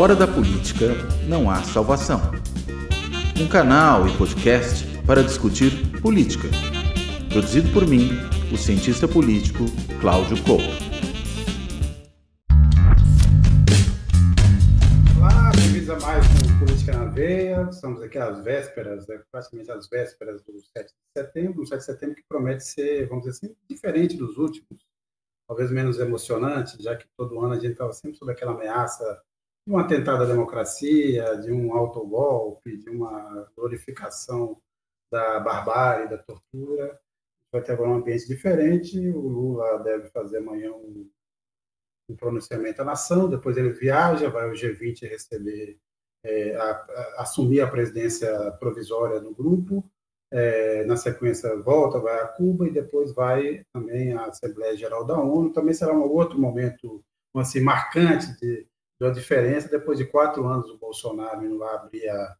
Fora da política não há salvação. Um canal e podcast para discutir política. Produzido por mim, o cientista político Cláudio Couto. Olá, bem-vindos a mais um Política na Veia. Estamos aqui às vésperas, né, praticamente às vésperas do 7 de setembro, um 7 de setembro que promete ser, vamos dizer assim, diferente dos últimos, talvez menos emocionante, já que todo ano a gente estava sempre sob aquela ameaça de um atentado à democracia, de um autogolpe, de uma glorificação da barbárie, da tortura. Vai ter agora um ambiente diferente. O Lula deve fazer amanhã um, um pronunciamento à nação, depois ele viaja, vai ao G20 receber, é, a, a, assumir a presidência provisória do grupo. É, na sequência, volta, vai a Cuba e depois vai também à Assembleia Geral da ONU. Também será um outro momento assim, marcante de a diferença depois de quatro anos o Bolsonaro indo lá abrir a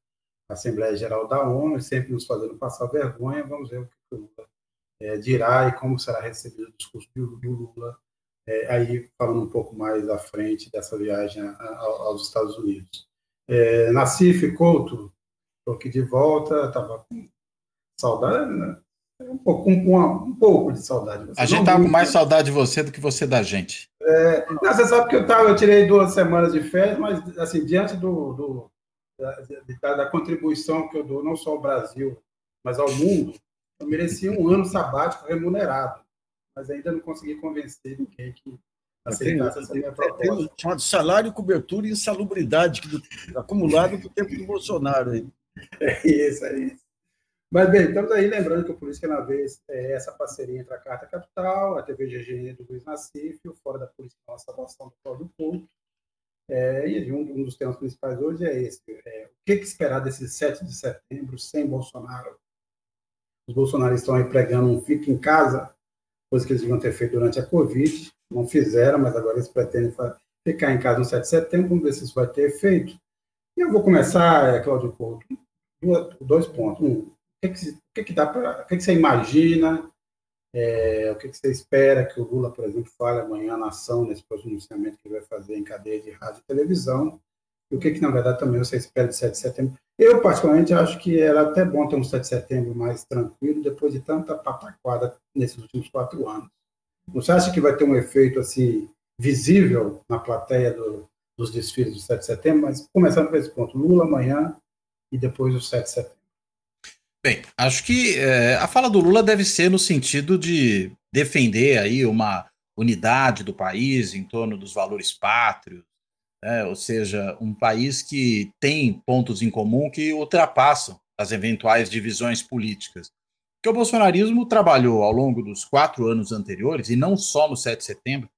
Assembleia Geral da ONU, sempre nos fazendo passar vergonha. Vamos ver o que o Lula é, dirá e como será recebido o discurso do, Lula, é, aí falando um pouco mais à frente dessa viagem a, a, aos Estados Unidos. É, Nacife Couto, estou aqui de volta, estava com saudade, né? Um pouco, um, um pouco de saudade. Você a gente estava com mais saudade de você do que você da gente. É, não, você sabe que eu, tava, eu tirei duas semanas de férias, mas assim, diante do, do da, da, contribuição que eu dou não só ao Brasil, mas ao mundo, eu merecia um ano sabático remunerado. Mas ainda não consegui convencer ninguém que aceitasse essa minha proposta. Chamado salário, cobertura e insalubridade do, acumulado do tempo do Bolsonaro. Aí. É isso, é isso. Mas, bem, estamos aí lembrando que o Política na Vez é essa parceria entre a Carta Capital, a TV GGN do Luiz Nassif, o Fora da Política Nossa Salvação do Cláudio Couto. É, e um, um, dos temas principais hoje é esse: é, o que, que, esperar desse 7 de setembro sem Bolsonaro? Os bolsonaristas estão aí pregando um fique em casa, coisa que eles deviam ter feito durante a Covid, não fizeram, mas agora eles pretendem ficar em casa no 7 de setembro, vamos ver se isso vai ter efeito. E eu vou começar, é, Cláudio Couto, dois pontos. Um, que, que, que, que dá para, o que, que você imagina, é, o que, que você espera que o Lula, por exemplo, fale amanhã na ação, nesse pronunciamento que vai fazer em cadeia de rádio e televisão, e o que, que na verdade, também você espera de 7 de setembro. Eu, particularmente, acho que era até bom ter um 7 de setembro mais tranquilo, depois de tanta pataquada nesses últimos quatro anos. Você acha que vai ter um efeito assim visível na plateia do, dos desfiles do 7 de setembro? Mas começando por esse ponto, Lula amanhã e depois o 7 de setembro. Bem, acho que é, a fala do Lula deve ser no sentido de defender aí uma unidade do país em torno dos valores pátrios, né? ou seja, um país que tem pontos em comum que ultrapassam as eventuais divisões políticas. Porque o bolsonarismo trabalhou ao longo dos quatro anos anteriores, e não só no 7 de setembro,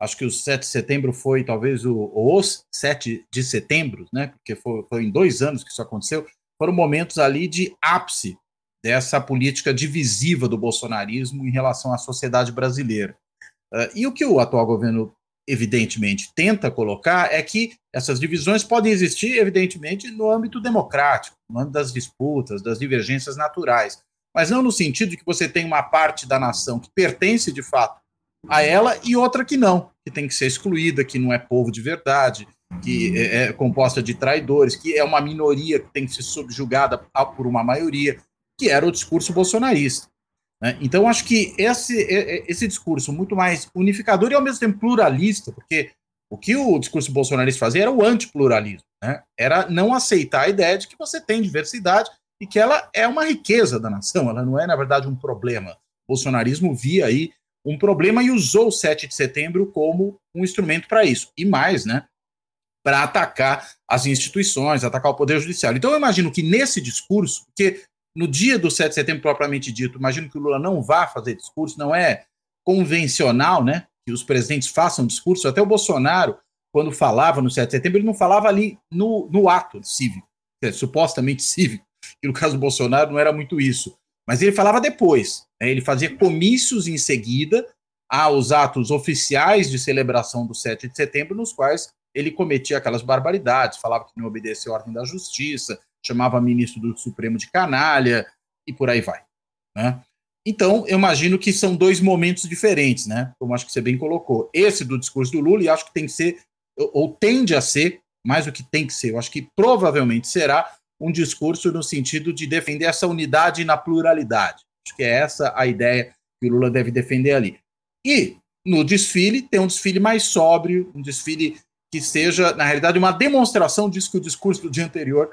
acho que o 7 de setembro foi talvez o, os 7 de setembro, né? porque foi, foi em dois anos que isso aconteceu, foram momentos ali de ápice dessa política divisiva do bolsonarismo em relação à sociedade brasileira. Uh, e o que o atual governo, evidentemente, tenta colocar é que essas divisões podem existir, evidentemente, no âmbito democrático, no âmbito das disputas, das divergências naturais, mas não no sentido de que você tem uma parte da nação que pertence de fato a ela e outra que não, que tem que ser excluída, que não é povo de verdade, que é, é composta de traidores, que é uma minoria que tem que ser subjugada por uma maioria, que era o discurso bolsonarista. Né? Então, acho que esse, esse discurso muito mais unificador e ao mesmo tempo pluralista, porque o que o discurso bolsonarista fazia era o antipluralismo, né? era não aceitar a ideia de que você tem diversidade e que ela é uma riqueza da nação, ela não é, na verdade, um problema. O bolsonarismo via aí um problema e usou o 7 de setembro como um instrumento para isso. E mais, né? Para atacar as instituições, atacar o Poder Judiciário. Então, eu imagino que nesse discurso, que no dia do 7 de setembro propriamente dito, imagino que o Lula não vá fazer discurso, não é convencional, né? Que os presidentes façam discurso. Até o Bolsonaro, quando falava no 7 de setembro, ele não falava ali no, no ato cívico, é, supostamente cívico, que no caso do Bolsonaro não era muito isso. Mas ele falava depois. Né? Ele fazia comícios em seguida aos atos oficiais de celebração do 7 de setembro, nos quais ele cometia aquelas barbaridades, falava que não obedecia a ordem da justiça, chamava ministro do Supremo de canalha e por aí vai. Né? Então, eu imagino que são dois momentos diferentes, né? Como acho que você bem colocou. Esse do discurso do Lula, e acho que tem que ser, ou tende a ser, mais do que tem que ser, eu acho que provavelmente será um discurso no sentido de defender essa unidade na pluralidade. Acho que é essa a ideia que o Lula deve defender ali. E no desfile, tem um desfile mais sóbrio, um desfile que seja, na realidade, uma demonstração disso que o discurso do dia anterior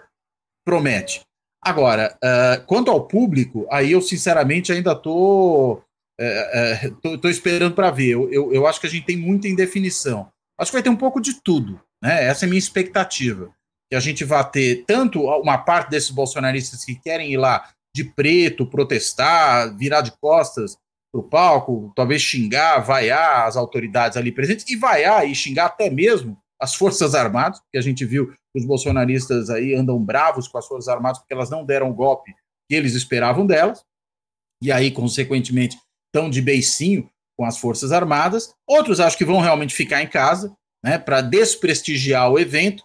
promete. Agora, uh, quanto ao público, aí eu sinceramente ainda estou uh, uh, esperando para ver. Eu, eu, eu, acho que a gente tem muita indefinição. Acho que vai ter um pouco de tudo. Né? Essa é a minha expectativa. Que a gente vai ter tanto uma parte desses bolsonaristas que querem ir lá de preto, protestar, virar de costas para o palco, talvez xingar, vaiar as autoridades ali presentes e vaiar e xingar até mesmo as Forças Armadas, que a gente viu que os bolsonaristas aí andam bravos com as Forças Armadas porque elas não deram o golpe que eles esperavam delas, e aí, consequentemente, estão de beicinho com as Forças Armadas. Outros acho que vão realmente ficar em casa, né, para desprestigiar o evento.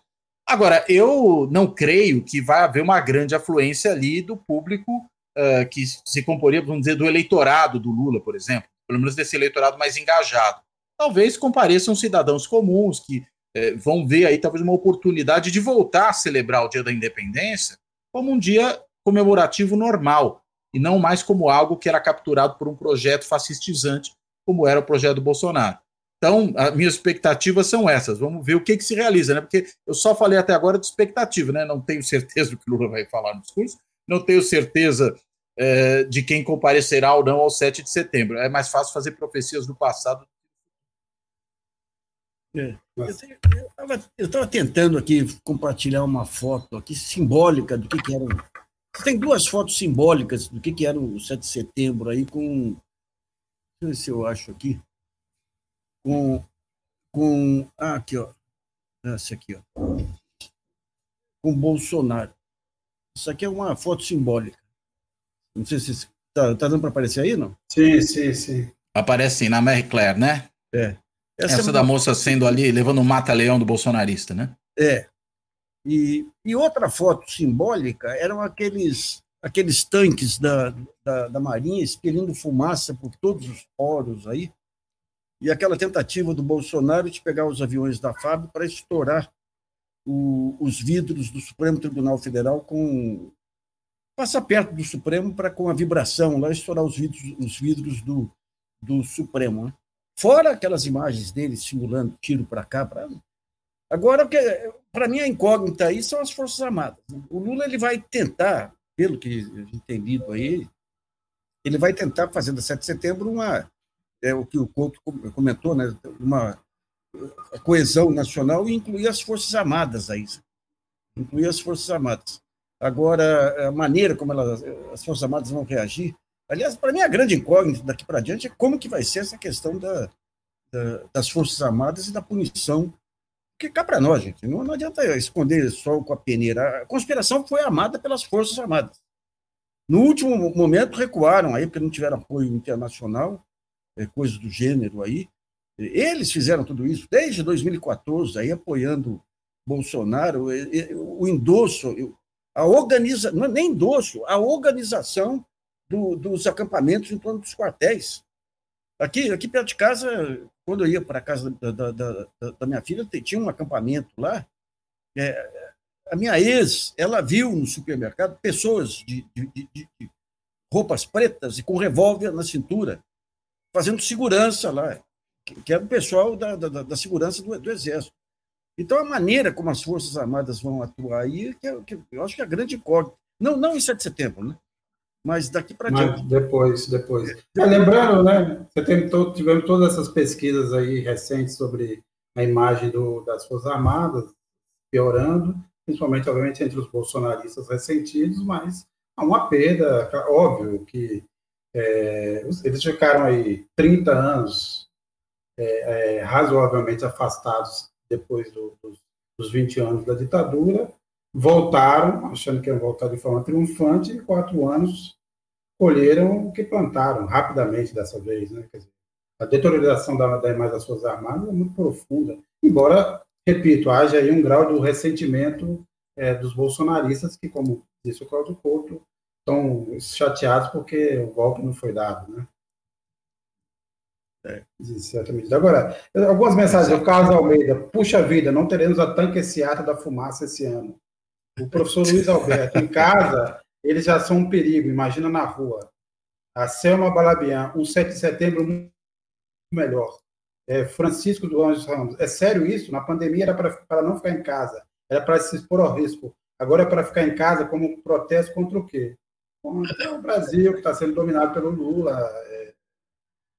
Agora, eu não creio que vai haver uma grande afluência ali do público uh, que se comporia, vamos dizer, do eleitorado do Lula, por exemplo, pelo menos desse eleitorado mais engajado. Talvez compareçam cidadãos comuns que uh, vão ver aí talvez uma oportunidade de voltar a celebrar o Dia da Independência como um dia comemorativo normal e não mais como algo que era capturado por um projeto fascistizante como era o projeto do Bolsonaro. Então, as minhas expectativas são essas. Vamos ver o que, que se realiza, né? Porque eu só falei até agora de expectativa, né? Não tenho certeza do que Lula vai falar no discurso, não tenho certeza é, de quem comparecerá ou não ao 7 de setembro. É mais fácil fazer profecias do passado. É. Eu estava tentando aqui compartilhar uma foto aqui simbólica do que, que era. Tem duas fotos simbólicas do que, que era o 7 de setembro aí com. Deixa eu ver se eu acho aqui. Com. com ah, aqui, ó. Essa aqui, ó. Com Bolsonaro. Isso aqui é uma foto simbólica. Não sei se está tá dando para aparecer aí, não? Sim, sim, sim. Aparece sim, na Mary Claire, né? É. Essa, Essa é da moça sendo ali, levando o mata-leão do bolsonarista, né? É. E, e outra foto simbólica eram aqueles, aqueles tanques da, da, da Marinha expelindo fumaça por todos os poros aí, e aquela tentativa do Bolsonaro de pegar os aviões da FAB para estourar o, os vidros do Supremo Tribunal Federal com passar perto do Supremo para, com a vibração, lá estourar os vidros, os vidros do, do Supremo. Né? Fora aquelas imagens dele simulando tiro para cá. Pra... Agora, para mim, a incógnita aí são as Forças Armadas. Né? O Lula ele vai tentar, pelo que a gente aí, ele vai tentar fazer da 7 de setembro uma. É o que o Couto comentou, né? Uma coesão nacional e incluir as Forças Armadas aí. Incluir as Forças Armadas. Agora, a maneira como elas, as Forças Armadas vão reagir. Aliás, para mim, a grande incógnita daqui para diante é como que vai ser essa questão da, da, das Forças Armadas e da punição. Porque cá para nós, gente, não, não adianta esconder só com a peneira. A conspiração foi armada pelas Forças Armadas. No último momento, recuaram aí, porque não tiveram apoio internacional, é, coisas do gênero aí. Eles fizeram tudo isso desde 2014, aí apoiando Bolsonaro, o endosso, a organiza, não é nem endosso, a organização do, dos acampamentos em torno dos quartéis. Aqui, aqui perto de casa, quando eu ia para a casa da, da, da, da, minha filha, tinha um acampamento lá. É, a minha ex, ela viu no supermercado pessoas de, de, de, de roupas pretas e com revólver na cintura, fazendo segurança lá, que, que era o pessoal da, da, da segurança do, do Exército. Então, a maneira como as Forças Armadas vão atuar aí, que, é, que eu acho que é a grande incógnita. Não, não em 7 de setembro, né? Mas daqui para diante. Depois, depois. É, lembrando, né? Setembro, tivemos todas essas pesquisas aí recentes sobre a imagem do, das Forças Armadas piorando, principalmente, obviamente, entre os bolsonaristas ressentidos, mas há uma perda, óbvio que é, eles ficaram aí 30 anos é, é, razoavelmente afastados depois do, dos, dos 20 anos da ditadura, voltaram, achando que iam voltar de forma triunfante, e quatro anos colheram o que plantaram, rapidamente dessa vez. Né? Dizer, a deterioração da, da imagem das Forças Armadas é muito profunda, embora, repito, haja aí um grau de ressentimento é, dos bolsonaristas, que, como disse o Cláudio Couto, estão chateados porque o golpe não foi dado. Né? É. Exatamente. Agora, algumas mensagens. O Carlos Almeida, puxa vida, não teremos a tanque esse ato da fumaça esse ano. O professor Luiz Alberto, em casa, eles já são um perigo, imagina na rua. A Selma Balabian, um 7 de setembro muito melhor. É, Francisco do Anjos Ramos, é sério isso? Na pandemia era para não ficar em casa, era para se expor ao risco. Agora é para ficar em casa como protesto contra o quê? Contra o Brasil, que está sendo dominado pelo Lula, é,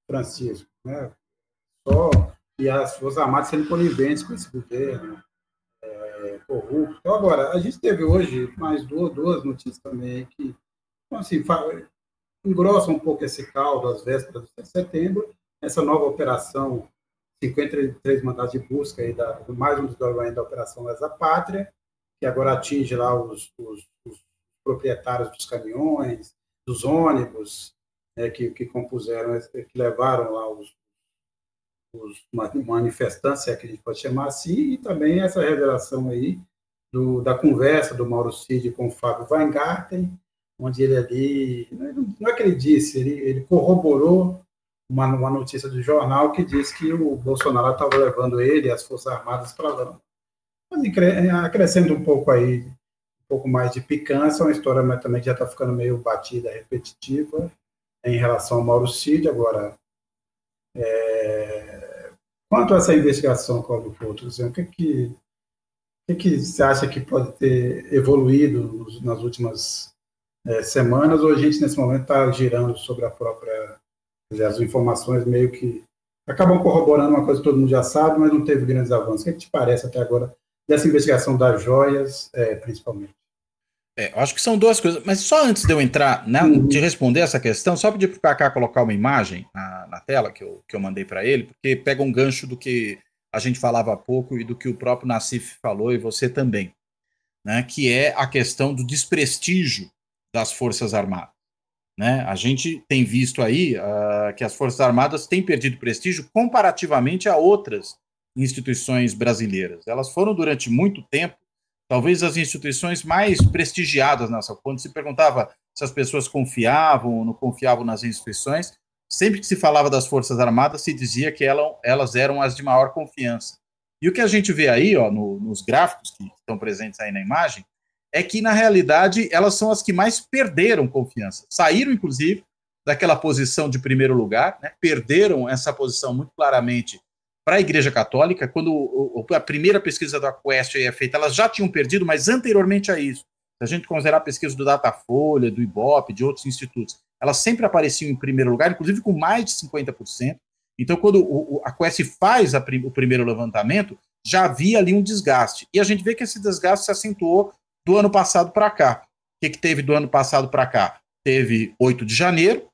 Francisco. Né? Só, e as Forças Armadas sendo coniventes com esse governo é, corrupto. Então, agora, a gente teve hoje mais duas, duas notícias também que, então, assim, engrossam um pouco esse caldo às vésperas do 7 de setembro, essa nova operação 53 mandados de busca aí da, mais um desdobramento da Operação Lesa Pátria, que agora atinge lá os, os, os proprietários dos caminhões, dos ônibus, né, que, que compuseram, que levaram lá os, os manifestantes, se é que a gente pode chamar assim, e também essa revelação aí do, da conversa do Mauro Cid com o Fábio Weingarten, onde ele ali, não é que ele disse, ele, ele corroborou uma, uma notícia do jornal que diz que o Bolsonaro estava levando ele e as Forças Armadas para lá. Mas acrescendo um pouco aí, um pouco mais de picância, uma história mas também já está ficando meio batida, repetitiva, em relação ao Mauro Cid. Agora, é, quanto a essa investigação, Cláudio Couto, o que, que, o que, que você acha que pode ter evoluído nas últimas é, semanas, ou a gente, nesse momento, está girando sobre a própria. As informações meio que acabam corroborando uma coisa que todo mundo já sabe, mas não teve grandes avanços. O que, que te parece até agora dessa investigação das joias, é, principalmente? É, eu acho que são duas coisas, mas só antes de eu entrar, né, uhum. de responder essa questão, só pedir para o Kaká colocar uma imagem na, na, tela que eu, que eu mandei para ele, porque pega um gancho do que a gente falava há pouco e do que o próprio Nassif falou e você também, né, que é a questão do desprestígio das Forças Armadas. Né? A gente tem visto aí uh, que as Forças Armadas têm perdido prestígio comparativamente a outras instituições brasileiras. Elas foram durante muito tempo talvez as instituições mais prestigiadas nessa. Quando se perguntava se as pessoas confiavam ou não confiavam nas instituições, sempre que se falava das Forças Armadas, se dizia que elas eram as de maior confiança. E o que a gente vê aí, ó, no, nos gráficos que estão presentes aí na imagem, é que, na realidade, elas são as que mais perderam confiança. Saíram, inclusive, daquela posição de primeiro lugar, né? perderam essa posição muito claramente para a Igreja Católica, quando a primeira pesquisa da Quest é feita, elas já tinham perdido, mas anteriormente a isso, se a gente considerar a pesquisa do Datafolha, do IBOP, de outros institutos, elas sempre apareciam em primeiro lugar, inclusive com mais de 50%. Então, quando a Quest faz a, o primeiro levantamento, já havia ali um desgaste. E a gente vê que esse desgaste se acentuou do ano passado para cá. O que, que teve do ano passado para cá? Teve 8 de janeiro,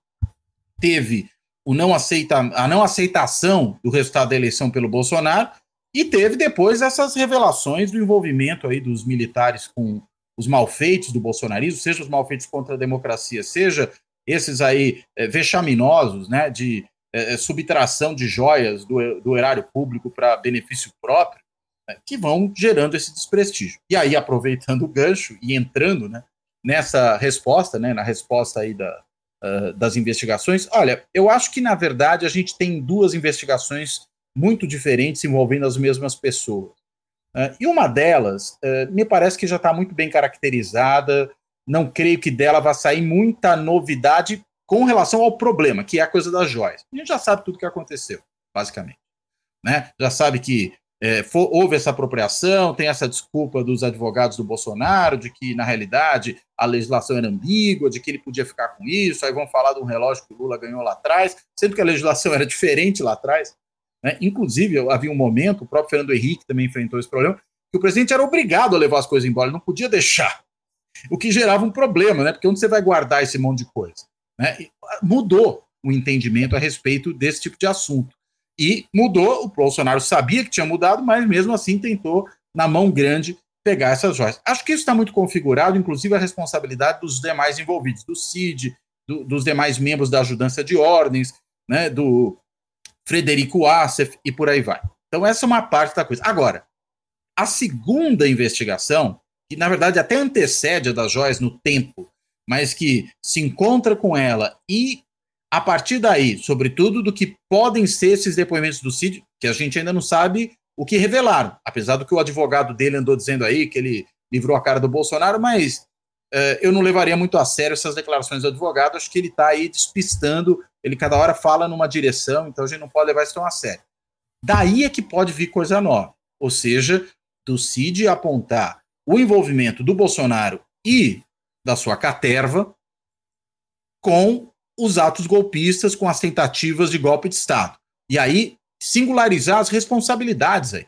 teve o não aceita, a não aceitação do resultado da eleição pelo Bolsonaro, e teve depois essas revelações do envolvimento aí dos militares com os malfeitos do bolsonarismo, seja os malfeitos contra a democracia, seja esses aí é, vexaminosos, né, de é, subtração de joias do, do erário público para benefício próprio, né, que vão gerando esse desprestígio. E aí, aproveitando o gancho e entrando né, nessa resposta, né, na resposta aí da, uh, das investigações. Olha, eu acho que, na verdade, a gente tem duas investigações muito diferentes envolvendo as mesmas pessoas. Uh, e uma delas, uh, me parece que já está muito bem caracterizada, não creio que dela vá sair muita novidade com relação ao problema, que é a coisa das joias. A gente já sabe tudo o que aconteceu, basicamente. Né? Já sabe que é, for, houve essa apropriação, tem essa desculpa dos advogados do Bolsonaro, de que, na realidade, a legislação era ambígua, de que ele podia ficar com isso, aí vão falar de um relógio que o Lula ganhou lá atrás, sendo que a legislação era diferente lá atrás. Né? Inclusive, havia um momento, o próprio Fernando Henrique também enfrentou esse problema, que o presidente era obrigado a levar as coisas embora, ele não podia deixar. O que gerava um problema, né? porque onde você vai guardar esse monte de coisa? Né? Mudou o entendimento a respeito desse tipo de assunto. E mudou, o Bolsonaro sabia que tinha mudado, mas mesmo assim tentou, na mão grande, pegar essas joias. Acho que isso está muito configurado, inclusive a responsabilidade dos demais envolvidos, do CID, do, dos demais membros da ajudança de ordens, né, do Frederico Assef e por aí vai. Então, essa é uma parte da coisa. Agora, a segunda investigação, que na verdade até antecede a das joias no tempo, mas que se encontra com ela e a partir daí, sobretudo do que podem ser esses depoimentos do Cid, que a gente ainda não sabe o que revelaram, apesar do que o advogado dele andou dizendo aí, que ele livrou a cara do Bolsonaro, mas uh, eu não levaria muito a sério essas declarações do advogado, acho que ele está aí despistando, ele cada hora fala numa direção, então a gente não pode levar isso tão a sério. Daí é que pode vir coisa nova, ou seja, do Cid apontar o envolvimento do Bolsonaro e da sua caterva com os atos golpistas, com as tentativas de golpe de Estado. E aí singularizar as responsabilidades aí,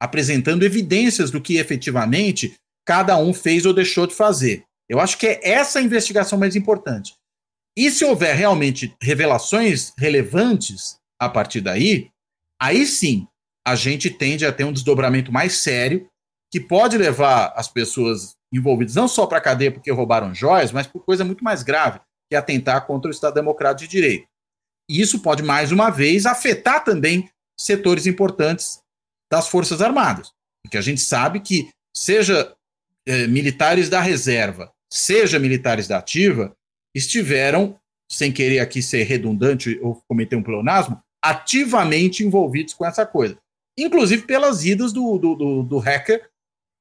apresentando evidências do que efetivamente cada um fez ou deixou de fazer. Eu acho que é essa a investigação mais importante. E se houver realmente revelações relevantes a partir daí, aí sim a gente tende a ter um desdobramento mais sério que pode levar as pessoas envolvidas não só para a cadeia porque roubaram joias, mas por coisa muito mais grave, que é atentar contra o Estado Democrático de Direito. E isso pode, mais uma vez, afetar também setores importantes das Forças Armadas. Porque a gente sabe que, seja eh, militares da reserva, seja militares da ativa, estiveram, sem querer aqui ser redundante ou cometer um pleonasmo, ativamente envolvidos com essa coisa. Inclusive pelas idas do, do, do, do hacker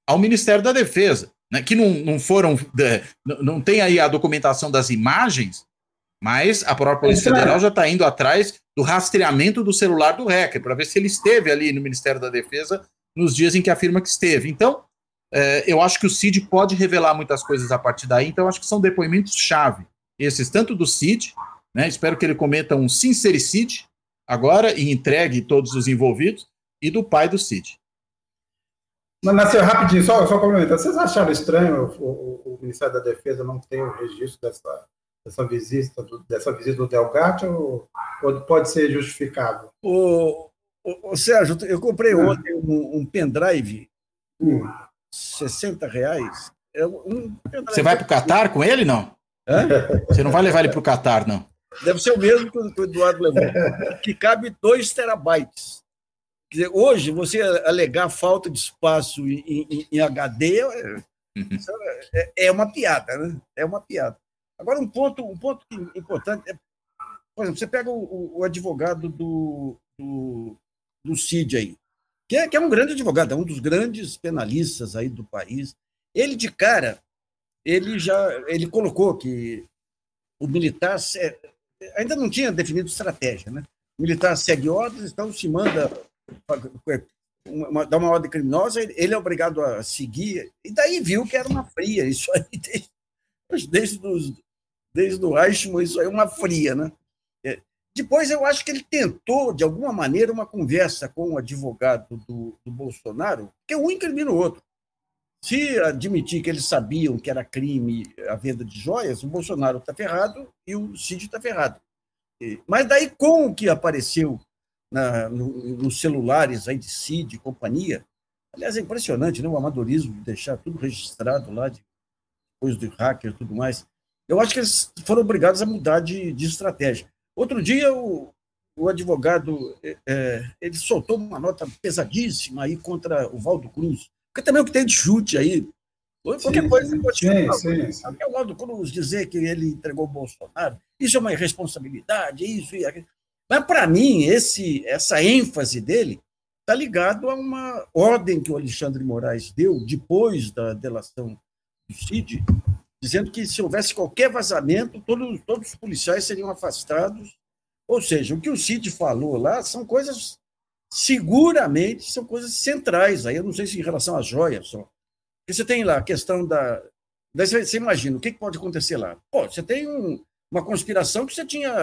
ao Ministério da Defesa, né, que não, não foram. É, não tem aí a documentação das imagens, mas a própria Polícia Federal já está indo atrás do rastreamento do celular do hacker, para ver se ele esteve ali no Ministério da Defesa nos dias em que afirma que esteve. Então, é, eu acho que o CID pode revelar muitas coisas a partir daí, então acho que são depoimentos-chave. Esses, tanto do CID, né, espero que ele cometa um sincericídio agora e entregue todos os envolvidos, e do pai do CID. Mas, Nasceu, rapidinho, só, só complementar. Vocês acharam estranho o, o, o Ministério da Defesa não ter o registro dessa, dessa visita do, dessa visita do Delgatti ou, ou pode ser justificável? O, o, o Sérgio, eu comprei hum. ontem um, um pendrive, hum. 60 reais. É um Você vai para o Catar com ele, não? Hã? Você não vai levar ele para o Catar, não? Deve ser o mesmo que o Eduardo levou, que cabe 2 terabytes. Dizer, hoje, você alegar falta de espaço em, em, em HD é, uhum. é, é, uma piada, né? É uma piada. Agora, um ponto, um ponto importante é, por exemplo, você pega o, o advogado do, do, do CID aí, que é, que é um grande advogado, é um dos grandes penalistas aí do país. Ele, de cara, ele já ele colocou que o militar ainda não tinha definido estratégia, né? O militar segue ordens, então se manda uma, uma ordem criminosa, ele é obrigado a seguir, e daí viu que era uma fria, isso aí desde, desde, desde o Eichmann, isso aí é uma fria, né? É, depois eu acho que ele tentou, de alguma maneira, uma conversa com o advogado do, do Bolsonaro, que um incrimina o outro. Se admitir que eles sabiam que era crime a venda de joias, o Bolsonaro está ferrado e o Cid está ferrado. Mas daí, com o que apareceu na, no, nos celulares aí de CID e companhia. Aliás, é impressionante né, o amadorismo de deixar tudo registrado lá, de, depois do hacker e tudo mais. Eu acho que eles foram obrigados a mudar de, de estratégia. Outro dia, o, o advogado é, é ele soltou uma nota pesadíssima aí contra o Valdo Cruz, porque também é o que tem de chute aí. Qualquer sim, coisa pode sim, sim, sim. o Valdo Cruz dizer que ele entregou o Bolsonaro, isso é uma irresponsabilidade, isso e aquilo. Mas, para mim, esse, essa ênfase dele está ligado a uma ordem que o Alexandre Moraes deu depois da delação do CID, dizendo que se houvesse qualquer vazamento, todos, todos os policiais seriam afastados. Ou seja, o que o CID falou lá são coisas, seguramente, são coisas centrais. Aí eu não sei se em relação às joias só. Porque você tem lá a questão da. Daí você imagina, o que pode acontecer lá? Pô, você tem um, uma conspiração que você tinha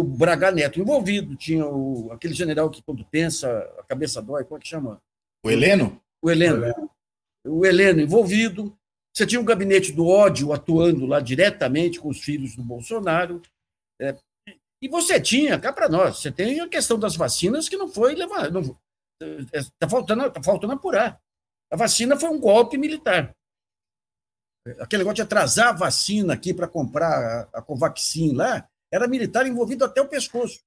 Braga Neto envolvido, tinha o, aquele general que, quando pensa, a cabeça dói, como é que chama? O Heleno? O Heleno. O Heleno envolvido. Você tinha o gabinete do ódio atuando lá diretamente com os filhos do Bolsonaro. É, e você tinha, cá para nós, você tem a questão das vacinas que não foi levada. Está faltando, tá faltando apurar. A vacina foi um golpe militar. Aquele negócio de atrasar a vacina aqui para comprar a, a Covaxin lá, era militar envolvido até o pescoço.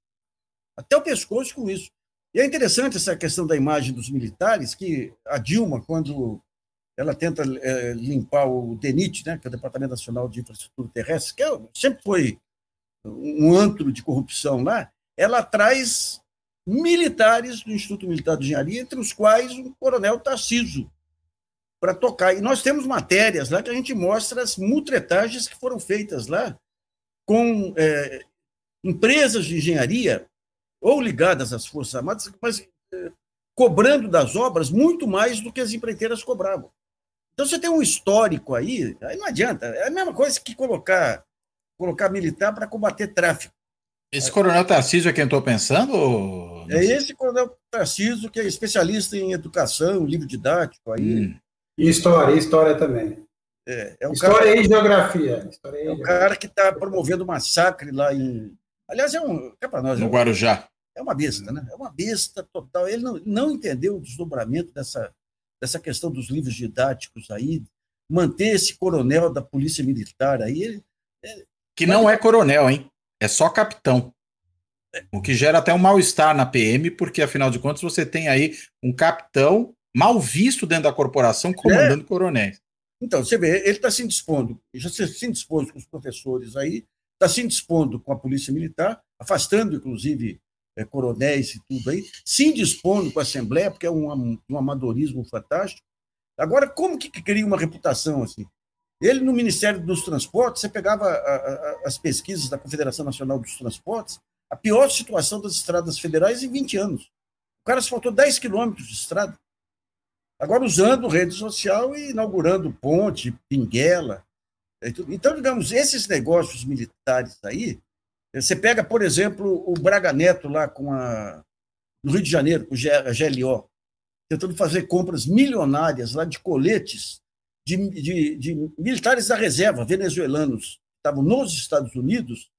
Até o pescoço com isso. E é interessante essa questão da imagem dos militares, que a Dilma, quando ela tenta é, limpar o DENIT, né, que é o Departamento Nacional de Infraestrutura Terrestre, que é, sempre foi um antro de corrupção lá, ela traz militares do Instituto Militar de Engenharia, entre os quais o coronel Tarciso, para tocar. E nós temos matérias lá que a gente mostra as mutretagens que foram feitas lá com é, empresas de engenharia ou ligadas às Forças Armadas, mas é, cobrando das obras muito mais do que as empreiteiras cobravam. Então você tem um histórico aí, aí não adianta. É a mesma coisa que colocar, colocar militar para combater tráfico. Esse coronel Tarcísio é quem estou pensando? Ou... É esse coronel Tarcísio que é especialista em educação, livro didático aí. Hum. E história, e história também. É, é história cara, e geografia. História é o cara que está promovendo o massacre lá em. Aliás, é um. É para nós. No é um, Guarujá. É uma besta, né? É uma besta total. Ele não, não entendeu o desdobramento dessa, dessa questão dos livros didáticos aí, manter esse coronel da Polícia Militar aí. Ele, ele, que não é coronel, hein? É só capitão. O que gera até um mal-estar na PM, porque afinal de contas você tem aí um capitão mal visto dentro da corporação comandando é. coronéis. Então, você vê, ele está se indispondo, já se indispondo com os professores aí, está se indispondo com a Polícia Militar, afastando, inclusive, é, coronéis e tudo aí, se indispondo com a Assembleia, porque é um, um amadorismo fantástico. Agora, como que cria uma reputação assim? Ele, no Ministério dos Transportes, você pegava a, a, as pesquisas da Confederação Nacional dos Transportes, a pior situação das estradas federais em 20 anos. O cara faltou 10 quilômetros de estrada. Agora usando rede social e inaugurando ponte, pinguela. Então, digamos, esses negócios militares aí, você pega, por exemplo, o Braga Neto lá com a, no Rio de Janeiro, com a GLO, tentando fazer compras milionárias lá de coletes de, de, de militares da reserva venezuelanos que estavam nos Estados Unidos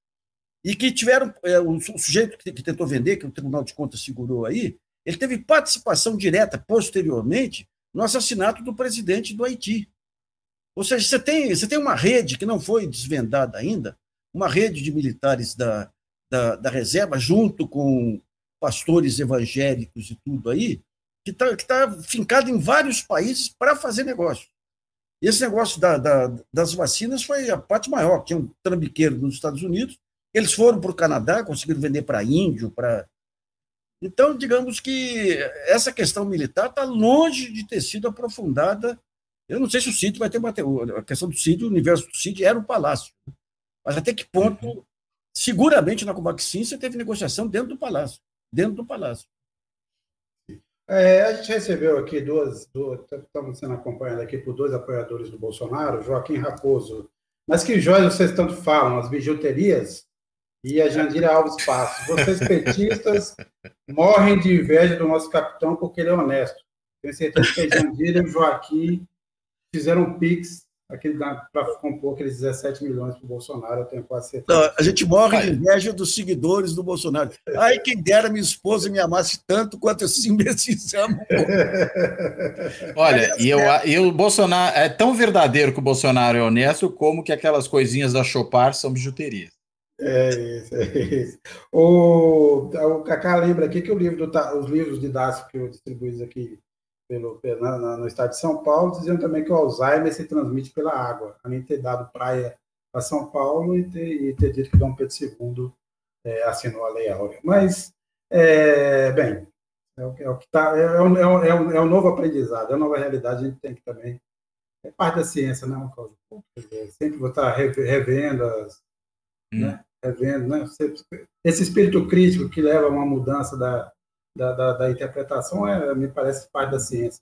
e que tiveram, é, o, sujeito que, que tentou vender, que o Tribunal de Contas segurou aí, ele teve participação direta, posteriormente, no assassinato do presidente do Haiti. Ou seja, você tem, você tem uma rede que não foi desvendada ainda, uma rede de militares da, da, da reserva, junto com pastores evangélicos e tudo aí, que está que tá fincado em vários países para fazer negócio. E esse negócio da, da, das vacinas foi a parte maior. Tinha um trambiqueiro nos Estados Unidos, eles foram para o Canadá, conseguiram vender para índio, para então, digamos que essa questão militar está longe de ter sido aprofundada. Eu não sei se o sítio vai ter uma. A questão do sítio, o universo do sítio era o palácio. Mas até que ponto, uhum. seguramente na Covaxin você teve negociação dentro do palácio. Dentro do palácio. É, a gente recebeu aqui duas, duas, estamos sendo acompanhados aqui por dois apoiadores do Bolsonaro, Joaquim Raposo. Mas que joias vocês tanto falam, as bijuterias e a Jandira Alves Passos. Vocês petistas morrem de inveja do nosso capitão porque ele é honesto. Tenho certeza que a Jandira e o Joaquim fizeram um pix para compor aqueles 17 milhões para o Bolsonaro, eu tenho quase certeza. Não, a gente morre de inveja dos seguidores do Bolsonaro. Ai, quem dera minha esposa me amasse tanto quanto esses imbecis amam. Olha, e, eu, e o Bolsonaro é tão verdadeiro que o Bolsonaro é honesto como que aquelas coisinhas da Chopar são bijuterias. É isso, é isso. O, o Cacá lembra aqui que o livro do, os livros didáticos que eu distribuí aqui pelo, na, no estado de São Paulo diziam também que o Alzheimer se transmite pela água, além de ter dado praia a São Paulo e ter, e ter dito que Dom Pedro II é, assinou a Lei Áurea. Mas, é, bem, é o, é o que está, é, é, o, é, o, é o novo aprendizado, é a nova realidade, a gente tem que também, é parte da ciência, não, é sempre vou estar revendo as, hum. né, revendo, né, esse espírito crítico que leva a uma mudança da, da, da, da interpretação é, me parece parte da ciência.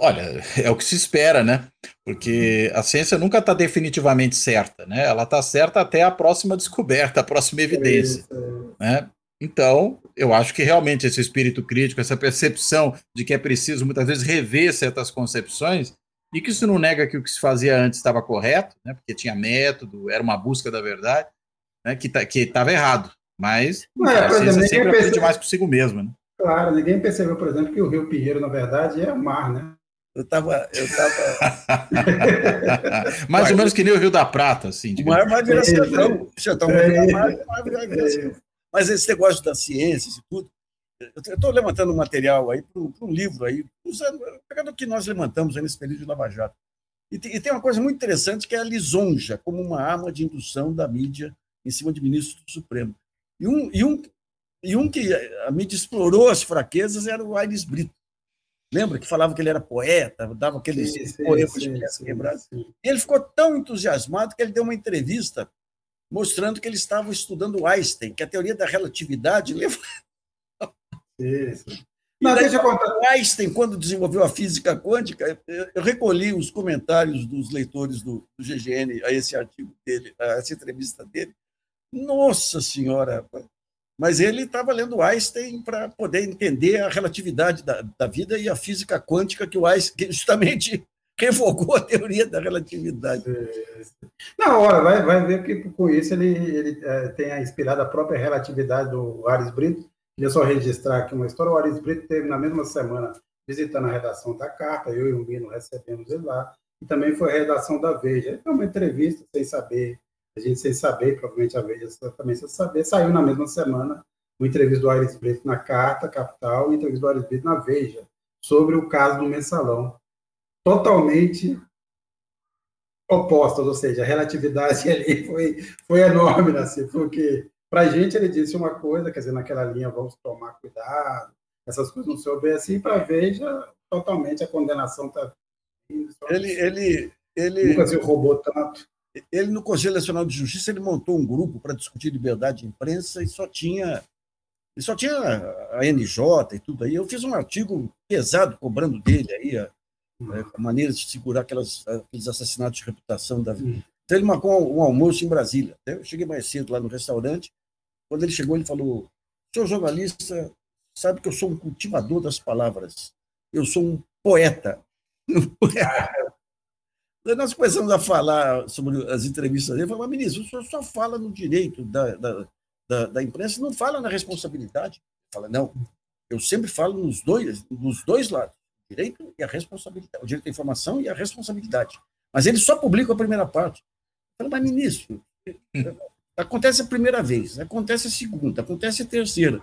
Olha, é o que se espera, né? Porque a ciência nunca está definitivamente certa, né? Ela está certa até a próxima descoberta, a próxima evidência. É isso, é. Né? Então, eu acho que realmente esse espírito crítico, essa percepção de que é preciso muitas vezes rever certas concepções, e que isso não nega que o que se fazia antes estava correto, né? Porque tinha método, era uma busca da verdade, né? Que tá, estava errado. Mas é, a ciência exemplo, sempre aprende mais consigo mesmo, né? Claro, ninguém percebeu, por exemplo, que o Rio Pinheiro, na verdade, é o mar, né? Eu estava. Eu tava... Mais ou menos que nem o Rio da Prata, assim. O mar vai virar sertão. sertão vai virar mar, vai virar sertão. Mas esse negócio da ciência e tudo. Eu estou levantando um material aí para um, livro aí, usando, pegando o que nós levantamos nesse período de Lava Jato. E tem, e tem, uma coisa muito interessante que é a lisonja como uma arma de indução da mídia em cima de ministros do Supremo. E um, e um, e um que a mídia explorou as fraquezas era o Aires Brito. Lembra que falava que ele era poeta, dava aqueles sim, poemas sim, de. E ele ficou tão entusiasmado que ele deu uma entrevista mostrando que ele estava estudando Einstein, que a teoria da relatividade leva. Isso. Mas deixa eu contar. Einstein, quando desenvolveu a física quântica, eu recolhi os comentários dos leitores do, do GGN a esse artigo dele, a essa entrevista dele. Nossa Senhora! Mas ele estava lendo Einstein para poder entender a relatividade da, da, vida e a física quântica que o Einstein justamente revogou a teoria da relatividade. Na hora, vai, vai ver que com isso ele, ele é, tem inspirado a própria relatividade do Ares Brito. Queria só registrar aqui uma história. O Ares Brito teve na mesma semana visitando a redação da carta, eu e o Mino recebemos ele lá, e também foi a redação da Veja. Foi uma entrevista sem saber a gente sem saber, provavelmente a Veja também sem saber, saiu na mesma semana uma entrevista do Aires Brito na Carta Capital e uma entrevista do Aires Brito na Veja, sobre o caso do mensalão. Totalmente opostas, ou seja, a relatividade ali foi, foi enorme, assim, porque para a gente ele disse uma coisa, quer dizer, naquela linha, vamos tomar cuidado, essas coisas não se obedecem, e para a Veja, totalmente a condenação está. Ele, ele, ele. Nunca se roubou tanto ele no Conselho Nacional de Justiça ele montou um grupo para discutir liberdade de imprensa e só tinha e só tinha a NJ e tudo aí. Eu fiz um artigo pesado cobrando dele aí a, a maneira de segurar aquelas, aqueles assassinatos de reputação da vida. Então ele marcou um almoço em Brasília. Eu cheguei mais cedo lá no restaurante. Quando ele chegou, ele falou: "Senhor jornalista, sabe que eu sou um cultivador das palavras. Eu sou um poeta." Nós começamos a falar sobre as entrevistas dele, falou, mas ministro, o senhor só fala no direito da, da, da, da imprensa, não fala na responsabilidade. Fala, não, eu sempre falo nos dois, nos dois lados, o direito e a responsabilidade, o direito à informação e a responsabilidade. Mas ele só publica a primeira parte. Eu falei, mas ministro, acontece a primeira vez, acontece a segunda, acontece a terceira.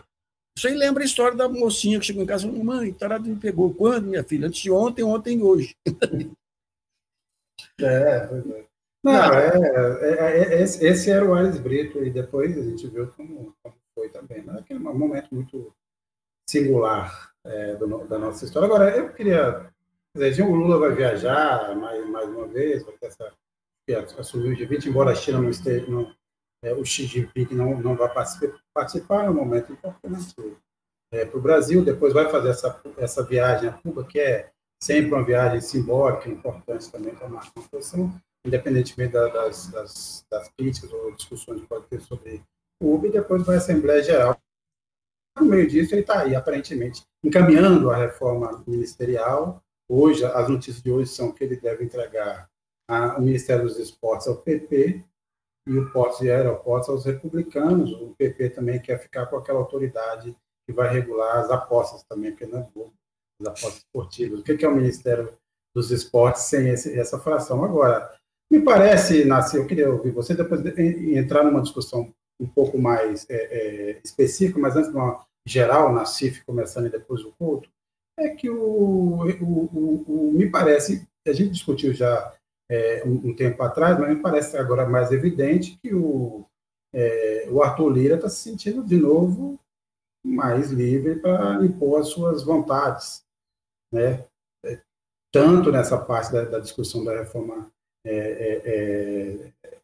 Isso aí lembra a história da mocinha que chegou em casa e falou, mãe, tarado me pegou. Quando, minha filha? Antes de ontem, ontem e hoje. É, é. Não, é, é, é, esse, esse, era o Ares Brito, e depois a gente viu como, como foi também. Né? Aquele um momento muito singular é, do, da nossa história. Agora, eu queria dizer, o Lula vai viajar mais, mais uma vez, vai ter essa, assumir o G20, embora a China não esteja, não, é, o Xi Jinping não, não vai participar, é um momento importante é, para o Brasil. Depois vai fazer essa, essa viagem a Cuba, que é sempre uma viagem simbólica, importante também para marcar uma posição, independentemente das, das, das, críticas ou discussões que pode ter sobre o UB, e depois vai à Assembleia Geral. No meio disso, ele está aí, aparentemente, encaminhando a reforma ministerial. Hoje, as notícias de hoje são que ele deve entregar a, o Ministério dos Esportes ao PP e o Portos e Aeroportos aos republicanos. O PP também quer ficar com aquela autoridade que vai regular as apostas também, porque não é apostas esportivas. O que é o Ministério dos Esportes sem essa fração? Agora, me parece, Nasci, eu queria ouvir você, depois de, entrar numa discussão um pouco mais é, é, específica, mas antes de uma geral, na CIF, começando e depois o culto, é que o, o, o, o me parece, a gente discutiu já é, um, um, tempo atrás, mas me parece agora mais evidente que o, é, o Arthur Lira está se sentindo de novo mais livre para impor as suas vontades né? É, tanto nessa parte da, da discussão da reforma é, é, é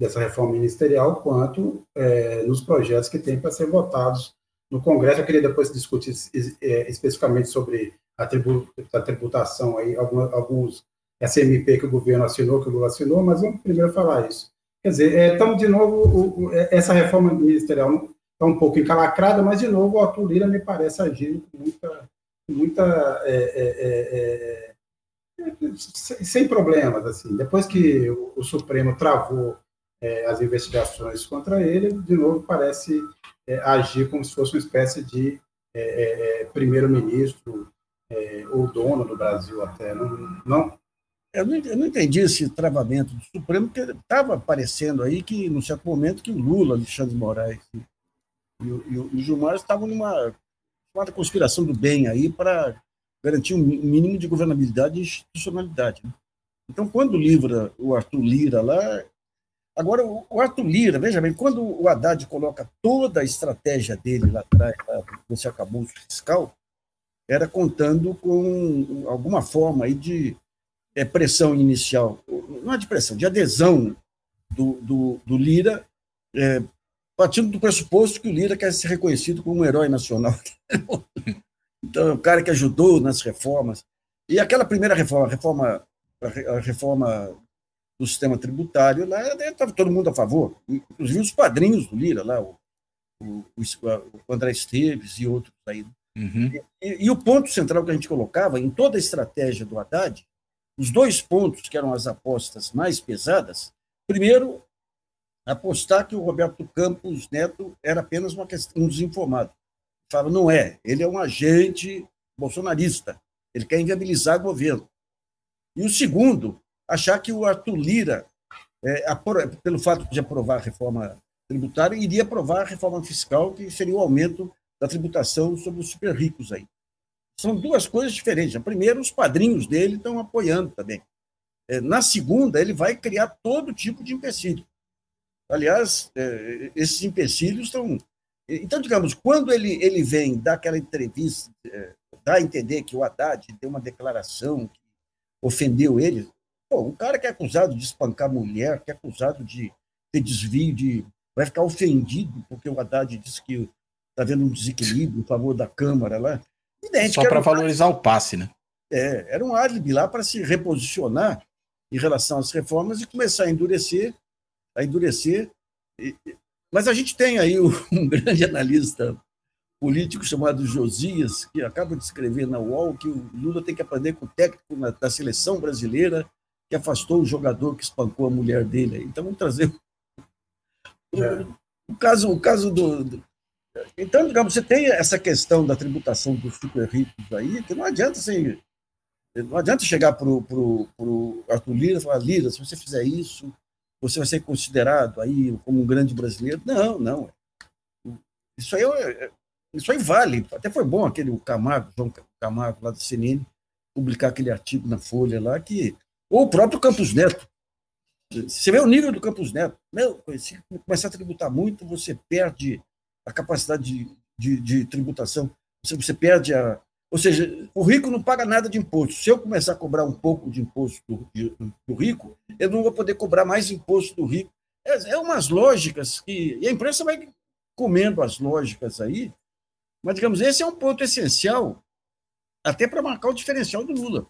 dessa reforma ministerial quanto é, nos projetos que tem para ser votados no Congresso. Eu queria depois discutir especificamente sobre a, tributação aí alguns, alguns SMP que o governo assinou, que o Lula assinou, mas vamos primeiro falar isso. Quer dizer, então, de novo, o, essa reforma ministerial está um pouco encalacrada, mas, de novo, o Arthur Lira me parece agir com muita muita é é, é, é, sem problemas assim. Depois que o, o Supremo travou é, as investigações contra ele, de novo parece agir como se fosse uma espécie de primeiro-ministro ou dono do Brasil até. Não, não eu não, eu não, entendi esse travamento do Supremo, porque estava aparecendo aí que, num certo momento, que o Lula, Alexandre Moraes e, e, e o Gilmar estavam numa chamada conspiração do bem aí para garantir um mínimo de governabilidade e institucionalidade. Né? Então, quando livra o Arthur Lira lá, Agora, o Arthur Lira, veja bem, quando o Haddad coloca toda a estratégia dele lá atrás, nesse acabouço fiscal, era contando com alguma forma aí de é, pressão inicial, não é de pressão, de adesão do, do, do Lira, é, partindo do pressuposto que o Lira quer ser reconhecido como um herói nacional. então, o cara que ajudou nas reformas. E aquela primeira reforma, a reforma, a reforma do sistema tributário, lá estava todo mundo a favor, inclusive os padrinhos do Lira, lá, o, o, o André Esteves e outros aí. Uhum. E, e, o ponto central que a gente colocava em toda a estratégia do Haddad, os dois pontos que eram as apostas mais pesadas, primeiro, apostar que o Roberto Campos Neto era apenas uma questão, um desinformado. Fala, não é, ele é um agente bolsonarista, ele quer inviabilizar o governo. E o segundo, achar que o Arthur Lira, é, pelo fato de aprovar a reforma tributária, iria aprovar a reforma fiscal, que seria o aumento da tributação sobre os super ricos aí. São duas coisas diferentes. A primeira, os padrinhos dele estão apoiando também. É, na segunda, ele vai criar todo tipo de empecilho. Aliás, é, esses empecilhos estão. Então, digamos, quando ele, ele vem dar aquela entrevista, é, dá a entender que o Haddad deu uma declaração que ofendeu ele, Pô, um cara que é acusado de espancar mulher, que é acusado de ter desvio de. vai ficar ofendido porque o Haddad disse que está havendo um desequilíbrio em favor da Câmara lá. Evidente, Só para um valorizar o passe, né? É, era um álibi lá para se reposicionar em relação às reformas e começar a endurecer, a endurecer. Mas a gente tem aí um grande analista político chamado Josias, que acaba de escrever na UOL que o Lula tem que aprender com o técnico da seleção brasileira que afastou o jogador que espancou a mulher dele. Então vamos trazer é. o, caso, o caso do, do, Então, digamos, você tem essa questão da tributação dos super ricos aí, que não adianta você. Não adianta chegar para o Arthur Lira e falar, Lira, se você fizer isso, você vai ser considerado aí como um grande brasileiro. Não, não. Isso aí, isso aí vale. Até foi bom aquele Camargo, João Camargo, lá do CNN, publicar aquele artigo na Folha lá que ou o próprio Campos Neto. Você vê o nível do Campos Neto. Meu, se começar a tributar muito, você perde a capacidade de, de, de tributação. Você, você perde a. Ou seja, o rico não paga nada de imposto. Se eu começar a cobrar um pouco de imposto do, do rico, eu não vou poder cobrar mais imposto do rico. É, é umas lógicas que. E a imprensa vai comendo as lógicas aí. Mas, digamos, esse é um ponto essencial até para marcar o diferencial do Lula.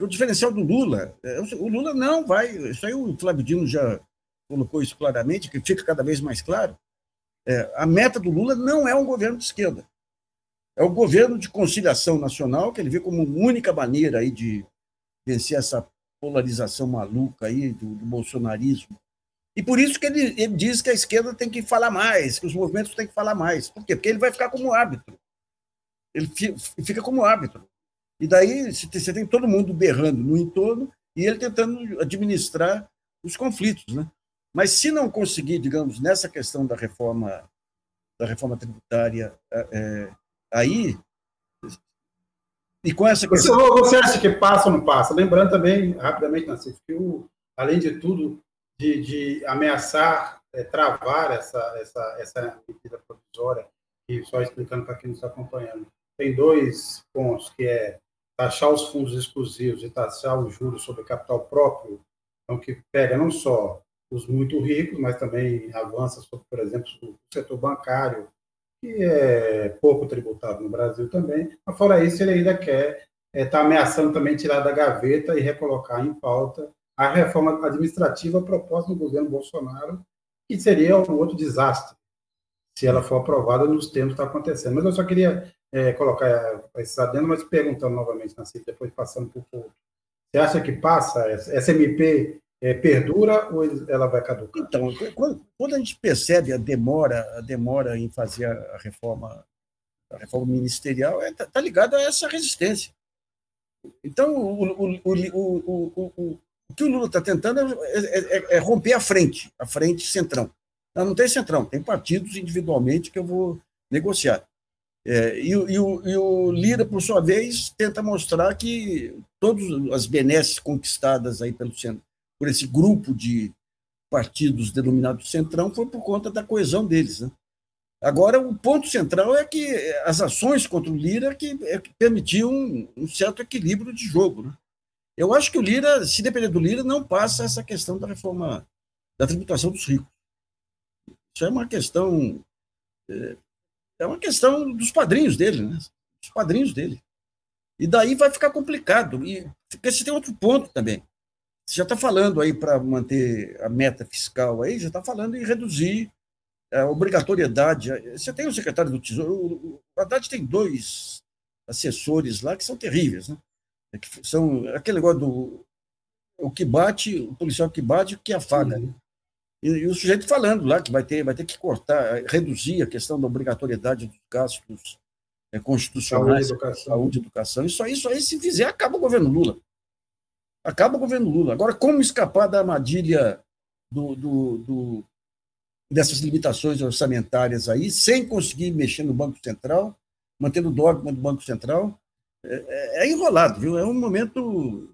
O diferencial do Lula, é, o Lula não vai. Isso aí o Flávio Dino já colocou isso claramente, que fica cada vez mais claro. É, a meta do Lula não é um governo de esquerda. É o governo de conciliação nacional, que ele vê como única maneira aí de vencer essa polarização maluca aí do, do bolsonarismo. E por isso que ele, ele, diz que a esquerda tem que falar mais, que os movimentos têm que falar mais. Por quê? Porque ele vai ficar como árbitro. Ele fica como árbitro. E daí você tem todo mundo berrando no entorno e ele tentando administrar os conflitos, né? Mas se não conseguir, digamos, nessa questão da reforma da reforma tributária, é, é aí e com essa questão... você, você acha que passa ou não passa? Lembrando também rapidamente, Nassif, que o, além de tudo de, de ameaçar é, travar essa essa essa medida provisória e só explicando para quem nos está acompanhando, tem dois pontos que é taxar os fundos exclusivos e taxar os juros sobre capital próprio, então que pega não só os muito ricos, mas também avança sobre, por exemplo, o setor bancário, que é pouco tributado no Brasil também. Mas fora isso, ele ainda quer está é, tá ameaçando também tirar da gaveta e recolocar em pauta a reforma administrativa proposta no governo Bolsonaro, que seria um outro desastre se ela for aprovada nos termos que está acontecendo. Mas eu só queria é, colocar esses adendos, mas perguntando novamente, Nancy, depois passando por outro. Você acha que passa? Essa MP é, perdura ou ela vai caducar? Então, quando, a gente percebe a demora, a demora em fazer a reforma, a reforma ministerial, está é, tá ligado a essa resistência. Então, o, o, o, o, que o Lula está tentando é, é, é, romper a frente, a frente centrão. Não, não tem centrão, tem partidos individualmente que eu vou negociar. É, e, e, o, e, o, Lira, por sua vez, tenta mostrar que todas as benesses conquistadas aí pelo por esse grupo de, partidos denominados Centrão foi por conta da coesão deles. Né? Agora, o ponto central é que as ações contra o Lira que, é permitiam um, um, certo equilíbrio de jogo. Né? Eu acho que o Lira, se depender do Lira, não passa essa questão da reforma da tributação dos ricos. Isso é uma questão é, é uma questão dos padrinhos dele, né? Dos padrinhos dele. E daí vai ficar complicado. E porque você tem outro ponto também. Você já está falando aí para manter a meta fiscal aí, já está falando em reduzir a obrigatoriedade. Você tem o secretário do Tesouro, o Haddad tem dois assessores lá que são terríveis, né? É que são aquele negócio do o que bate, o policial que bate, o que afaga. Uhum. E, e, o sujeito falando lá que vai ter, vai ter que cortar, reduzir a questão da obrigatoriedade dos gastos é, constitucionais, saúde, educação. saúde, educação. Isso aí, isso aí, se fizer, acaba o governo Lula. Acaba o governo Lula. Agora, como escapar da armadilha do, do, do dessas limitações orçamentárias aí, sem conseguir mexer no Banco Central, mantendo o dogma do Banco Central, é, é, é enrolado, viu? É um momento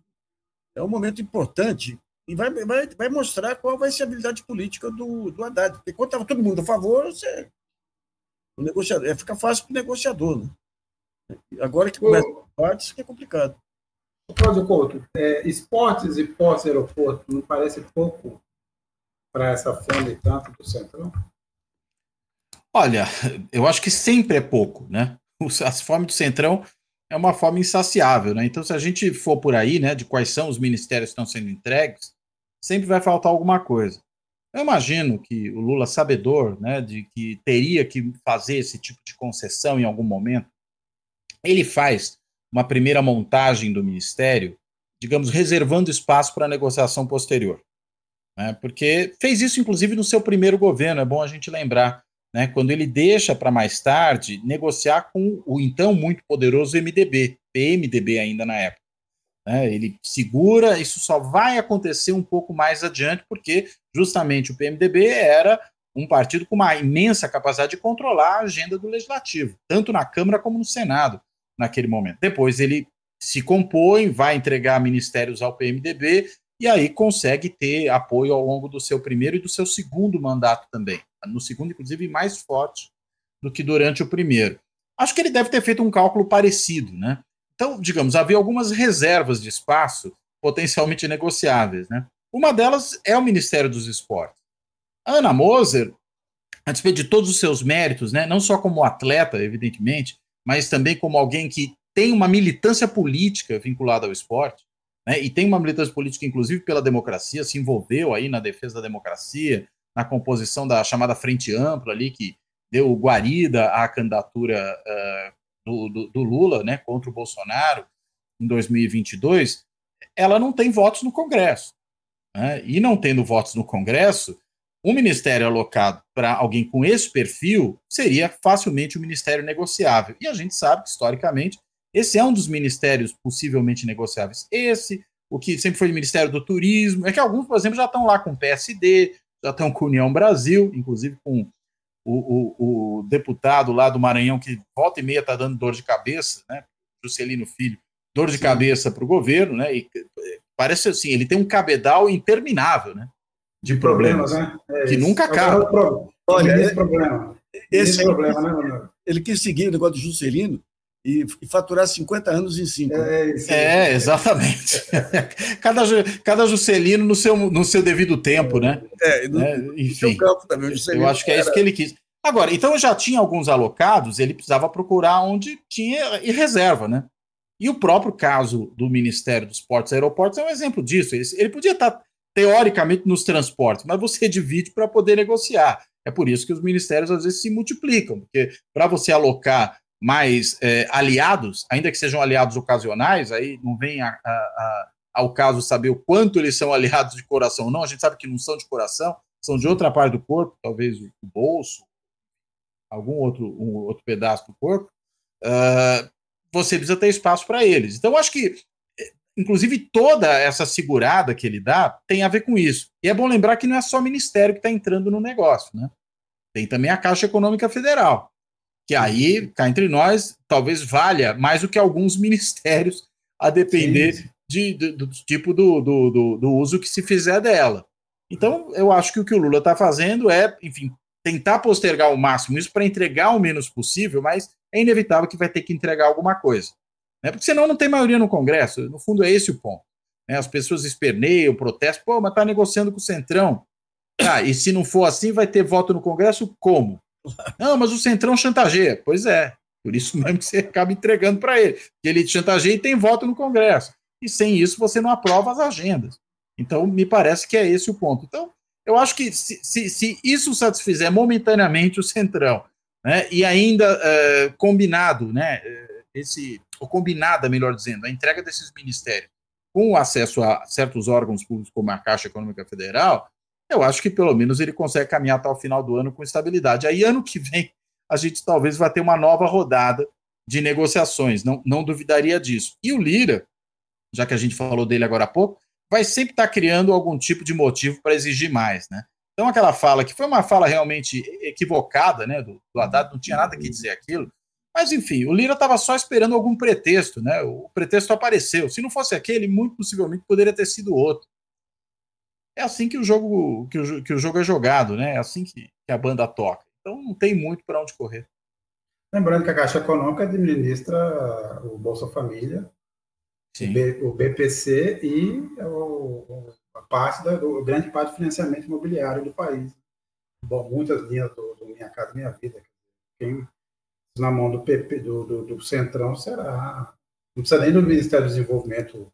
é um momento importante e vai, vai, vai mostrar qual vai ser a habilidade política do, do Haddad. Porque quando estava todo mundo a favor, você, o negociador, é, fica fácil para o negociador. Né? Agora que começa a partes, que é complicado. Cláudio Couto, é, esportes e pós-aeroporto não parece pouco para essa fome tanto do Centrão? Olha, eu acho que sempre é pouco, né? As fomes do Centrão é uma fome insaciável, né? Então, se a gente for por aí, né, de quais são os ministérios que estão sendo entregues, sempre vai faltar alguma coisa. Eu imagino que o Lula, sabedor, né, de que teria que fazer esse tipo de concessão em algum momento, ele faz uma primeira montagem do ministério, digamos, reservando espaço para negociação posterior né, porque fez isso inclusive no seu primeiro governo, é bom a gente lembrar, né, quando ele deixa para mais tarde negociar com o então muito poderoso MDB, PMDB ainda na época. Né, ele segura, isso só vai acontecer um pouco mais adiante, porque justamente o PMDB era um partido com uma imensa capacidade de controlar a agenda do legislativo, tanto na Câmara como no Senado, naquele momento. Depois ele se compõe, vai entregar ministérios ao PMDB e aí consegue ter apoio ao longo do seu primeiro e do seu segundo mandato também. No segundo, inclusive, mais forte do que durante o primeiro. Acho que ele deve ter feito um cálculo parecido, né? Então, digamos, havia algumas reservas de espaço potencialmente negociáveis, né? Uma delas é o Ministério dos Esportes. A Ana Moser, a despeito de todos os seus méritos, né, não só como atleta, evidentemente, mas também como alguém que tem uma militância política vinculada ao esporte, né, e tem uma militância política, inclusive pela democracia, se envolveu aí na defesa da democracia, na composição da chamada Frente Ampla ali, que deu guarida à candidatura uh, do, do, do, Lula né, contra o Bolsonaro em 2022, ela não tem votos no Congresso. Né, e não tendo votos no Congresso, um ministério alocado para alguém com esse perfil seria facilmente um ministério negociável. E a gente sabe que, historicamente, esse é um dos ministérios possivelmente negociáveis. Esse, o que sempre foi o Ministério do Turismo, é que alguns, por exemplo, já estão lá com o PSD, já estão com União Brasil, inclusive com o, o, o deputado lá do Maranhão, que volta e meia está dando dor de cabeça, né? Juscelino Filho, dor de Sim. cabeça para o governo, né? E parece assim, ele tem um cabedal interminável, né? De problemas, problemas né? É que nunca acaba. Olha, esse problema. Esse, esse problema, né, Manuel? Ele quis seguir o negócio do Juscelino, e, e faturar 50 anos em 5. É, é, exatamente. cada, cada Juscelino no seu, no seu devido tempo, né? É, no, é, enfim. campo também, eu acho que é era... isso que ele quis. Agora, então já tinha alguns alocados, ele precisava procurar onde tinha e reserva, né? E o próprio caso do Ministério dos Portos e Aeroportos é um exemplo disso. Ele, ele podia estar, teoricamente, nos transportes, mas você divide para poder negociar. É por isso que os ministérios às vezes se multiplicam, porque para você alocar mais é, aliados, ainda que sejam aliados ocasionais, aí não vem a, a, a, ao caso saber o quanto eles são aliados de coração não, a gente sabe que não são de coração, são de outra parte do corpo, talvez o bolso, algum outro, um outro pedaço do corpo, uh, você precisa ter espaço para eles. Então, acho que, inclusive, toda essa segurada que ele dá tem a ver com isso. E é bom lembrar que não é só o Ministério que está entrando no negócio, né? Tem também a Caixa Econômica Federal que aí, cá entre nós, talvez valha mais do que alguns ministérios, a depender de, de, do tipo do, do, do, do, uso que se fizer dela. Então, eu acho que o que o Lula está fazendo é, enfim, tentar postergar ao máximo isso para entregar o menos possível, mas é inevitável que vai ter que entregar alguma coisa. Né? Porque senão não tem maioria no Congresso. No fundo, é esse o ponto. Né? As pessoas esperneiam, protestam, pô, mas está negociando com o Centrão. Ah, e se não for assim, vai ter voto no Congresso como? Não, mas o Centrão chantageia. Pois é, por isso mesmo que você acaba entregando para ele. Que ele chantageia e tem voto no Congresso. E sem isso você não aprova as agendas. Então, me parece que é esse o ponto. Então, eu acho que se, se, se isso satisfizer momentaneamente o Centrão, né, e ainda é, combinado, né, esse, ou combinada, melhor dizendo, a entrega desses ministérios com o acesso a certos órgãos públicos, como a Caixa Econômica Federal, eu acho que pelo menos ele consegue caminhar até o final do ano com estabilidade. Aí, ano que vem, a gente talvez vai ter uma nova rodada de negociações, não, não duvidaria disso. E o Lira, já que a gente falou dele agora há pouco, vai sempre estar criando algum tipo de motivo para exigir mais, né? Então, aquela fala, que foi uma fala realmente equivocada, né, do, do Haddad, não tinha nada que dizer aquilo, mas, enfim, o Lira estava só esperando algum pretexto, né? O pretexto apareceu. Se não fosse aquele, muito possivelmente poderia ter sido outro. É assim que o jogo, que o, que o jogo é jogado, né? É assim que, que a banda toca. Então não tem muito para onde correr. Lembrando que a Caixa Econômica administra o Bolsa Família, o BPC e o, a parte da, do, grande parte do financiamento imobiliário do país. Bom, muitas linhas do, do Minha Casa Minha Vida. Quem na mão do PP, do, do, do Centrão será. Não precisa nem do Ministério do Desenvolvimento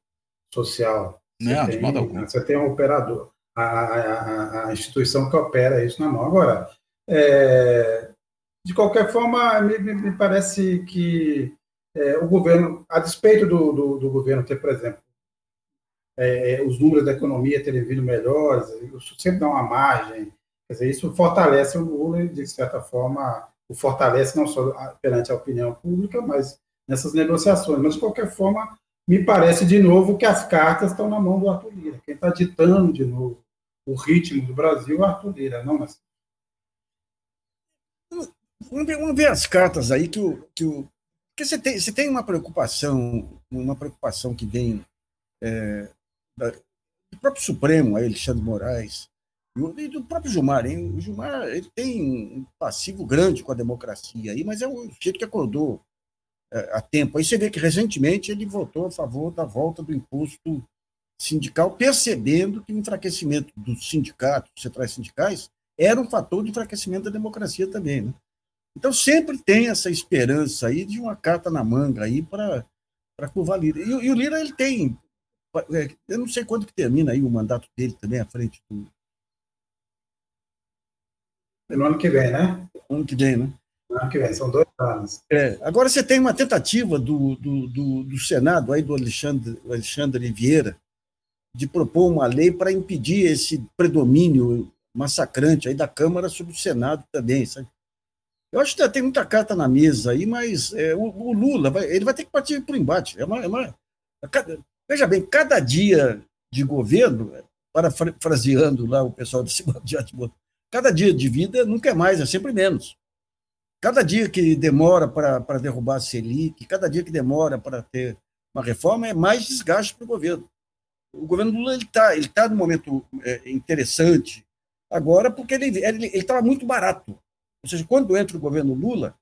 Social. Não, tem, modo algum. Você tem um operador a, a, a, instituição que opera isso na mão. Agora, é, de qualquer forma, me, me parece que é, o governo, a despeito do, do, do governo ter, por exemplo, é, os números da economia terem vindo melhores, isso sempre dá uma margem, quer dizer, isso fortalece o Lula e, de certa forma, o fortalece não só perante a opinião pública, mas nessas negociações. Mas, de qualquer forma, me parece de novo que as cartas estão na mão do Arthur Lira. Quem está ditando de novo o ritmo do Brasil, é Arthur Lira, não mas Vamos ver, vamos ver as cartas aí que o. Que o porque você tem, você tem uma preocupação, uma preocupação que vem é, da, do próprio Supremo, aí, Alexandre Moraes, e do próprio Gilmar. Hein? O Gilmar ele tem um passivo grande com a democracia aí, mas é um jeito que acordou é, a tempo. Aí você vê que recentemente ele votou a favor da volta do imposto sindical, percebendo que o enfraquecimento dos sindicatos, centrais sindicais, era um fator de enfraquecimento da democracia também. Né? Então, sempre tem essa esperança aí de uma carta na manga aí para curvar Lira. E, e, o Lira, ele tem. É, eu não sei quando que termina aí o mandato dele também, à frente do. No ano que vem, né? Ano que vem, né? No ano que vem, são dois anos. É, agora você tem uma tentativa do, do, do, do Senado, aí do Alexandre, Alexandre Vieira, de propor uma lei para impedir esse predomínio massacrante aí da Câmara sobre o Senado também, sabe? Eu acho que tem muita carta na mesa aí, mas é, o, o, Lula vai, ele vai ter que partir para o embate. É uma, é uma, veja bem, cada dia de governo, parafraseando lá o pessoal de cima de cada dia de vida nunca é mais, é sempre menos. Cada dia que demora para derrubar a Selic, cada dia que demora para ter uma reforma, é mais desgaste para o governo o governo Lula está ele tá num momento é, interessante agora porque ele estava muito barato. Ou seja, quando entra o governo Lula,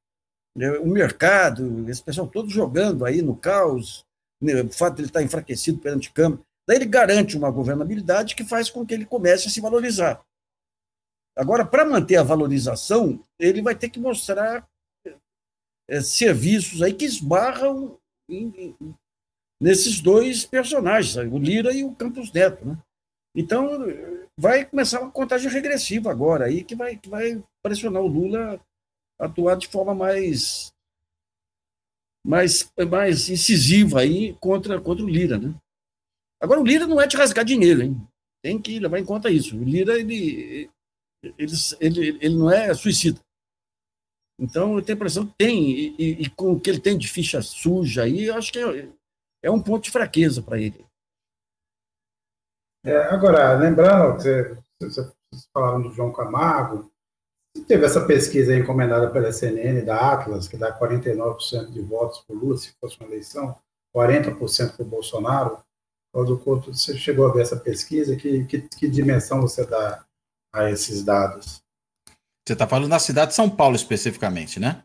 né, o mercado, esse pessoal todo jogando aí no caos, né, o fato de ele estar tá enfraquecido perante a Câmara, daí ele garante uma governabilidade que faz com que ele comece a se valorizar. Agora, para manter a valorização, ele vai ter que mostrar é, serviços aí que esbarram em, em, nesses dois personagens, o Lira e o Campos Neto. Né? Então, vai começar uma contagem regressiva agora, aí que vai, que vai pressionar o Lula a atuar de forma mais, mais, mais incisiva aí contra, contra o Lira. Né? Agora, o Lira não é de rasgar dinheiro, hein? tem que levar em conta isso. O Lira ele, ele, ele, ele não é suicida. Então, eu tenho a impressão que tem, e, e, e, com o que ele tem de ficha suja aí, eu acho que é, é um ponto de fraqueza para ele. É, agora, lembrando, você, vocês falaram do João Camargo, teve essa pesquisa encomendada pela CNN da Atlas, que dá 49% de votos por Lula, se fosse uma eleição, 40% para o Bolsonaro. Couto, você chegou a ver essa pesquisa? Que, que, que dimensão você dá a esses dados? Você está falando da cidade de São Paulo especificamente, né?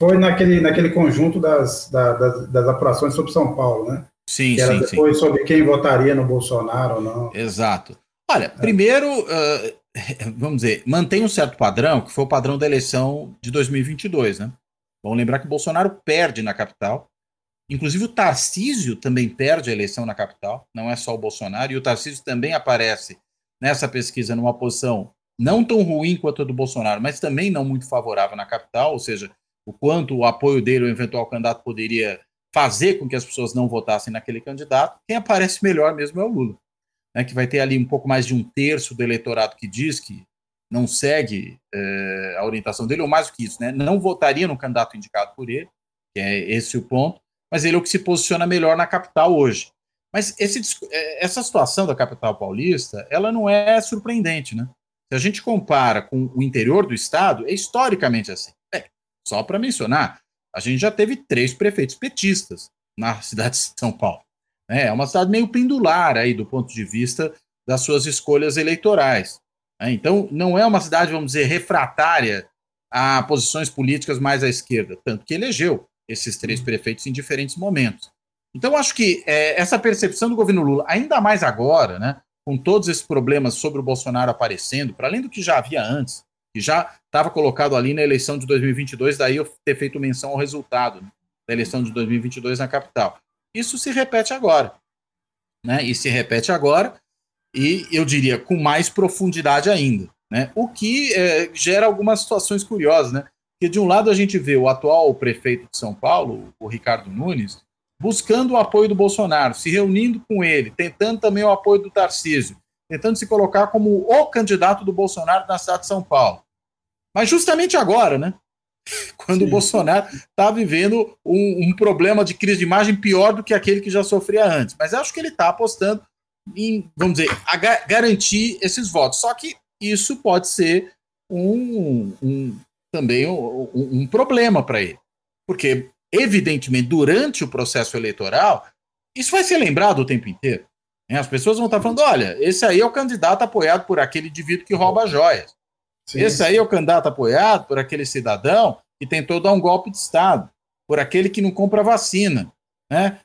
Foi naquele, naquele conjunto das, da, das, das apurações sobre São Paulo, né? Sim, que era sim, depois sim. sobre quem votaria no Bolsonaro ou não. Exato. Olha, primeiro, uh, vamos dizer, mantém um certo padrão, que foi o padrão da eleição de 2022, né? Vamos lembrar que o Bolsonaro perde na capital. Inclusive o Tarcísio também perde a eleição na capital, não é só o Bolsonaro, e o Tarcísio também aparece nessa pesquisa numa posição não tão ruim quanto a do Bolsonaro, mas também não muito favorável na capital, ou seja, o quanto o apoio dele, o eventual candidato, poderia fazer com que as pessoas não votassem naquele candidato. Quem aparece melhor mesmo é o Lula, né, que vai ter ali um pouco mais de um terço do eleitorado que diz que não segue é, a orientação dele, ou mais do que isso, né, não votaria no candidato indicado por ele, que é esse o ponto, mas ele é o que se posiciona melhor na capital hoje. Mas esse, essa situação da capital paulista, ela não é surpreendente, né? Se a gente compara com o interior do estado, é historicamente assim. É, só para mencionar, a gente já teve três prefeitos petistas na cidade de São Paulo. Né? É uma cidade meio pendular aí do ponto de vista das suas escolhas eleitorais. Né? Então, não é uma cidade, vamos dizer, refratária a posições políticas mais à esquerda, tanto que elegeu esses três prefeitos em diferentes momentos. Então, acho que é, essa percepção do governo Lula, ainda mais agora, né, com todos esses problemas sobre o Bolsonaro aparecendo, para além do que já havia antes, que já estava colocado ali na eleição de 2022, daí eu ter feito menção ao resultado né, da eleição de 2022 na capital. Isso se repete agora. Né, e se repete agora, e eu diria com mais profundidade ainda. Né, o que é, gera algumas situações curiosas, né? Porque de um lado a gente vê o atual prefeito de São Paulo, o Ricardo Nunes, buscando o apoio do Bolsonaro, se reunindo com ele, tentando também o apoio do Tarcísio, tentando se colocar como o candidato do Bolsonaro na cidade de São Paulo. Mas justamente agora, né? Quando Sim. o Bolsonaro está vivendo um, um, problema de crise de imagem pior do que aquele que já sofria antes. Mas acho que ele está apostando em, vamos dizer, ga garantir esses votos. Só que isso pode ser um, um também um, um problema para ele. Porque evidentemente, durante o processo eleitoral, isso vai ser lembrado o tempo inteiro. Né? As pessoas vão estar falando: olha, esse aí é o candidato apoiado por aquele indivíduo que rouba joias. Sim. Esse aí é o candidato apoiado por aquele cidadão que tentou dar um golpe de Estado, por aquele que não compra vacina. Né?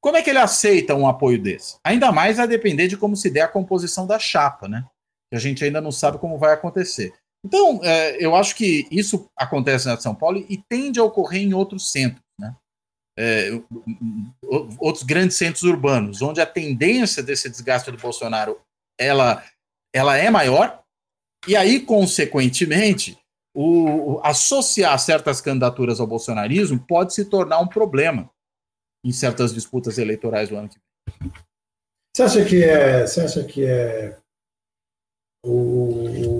Como é que ele aceita um apoio desse? Ainda mais a depender de como se der a composição da chapa, né? Que a gente ainda não sabe como vai acontecer. Então, é, eu acho que isso acontece na São Paulo e tende a ocorrer em outros centros, né? É, outros grandes centros urbanos, onde a tendência desse desgaste do Bolsonaro ela, ela é maior, e aí, consequentemente, o, associar certas candidaturas ao bolsonarismo pode se tornar um problema em certas disputas eleitorais do ano que vem. Você acha que é, você acha que é o,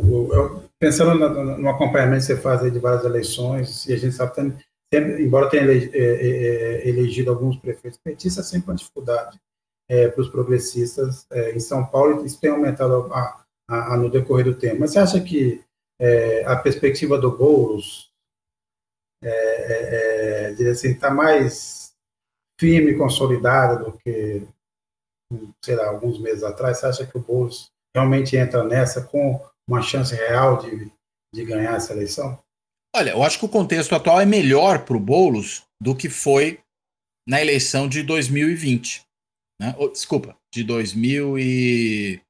pensando no, no, acompanhamento que você faz de várias eleições, e a gente sabe que, sempre, embora tenha é, é, é, elegido alguns prefeitos petistas, sempre uma dificuldade é, para os progressistas é, em São Paulo, isso tem aumentado a, a, a, no decorrer do tempo. Mas você acha que é, a perspectiva do Boulos é, assim, está mais firme e consolidada do que, sei lá, alguns meses atrás? Você acha que o Boulos realmente entra nessa com uma chance real de, de ganhar essa eleição? Olha, eu acho que o contexto atual é melhor para o Boulos do que foi na eleição de 2020. Né? Oh, desculpa, de 2000 e...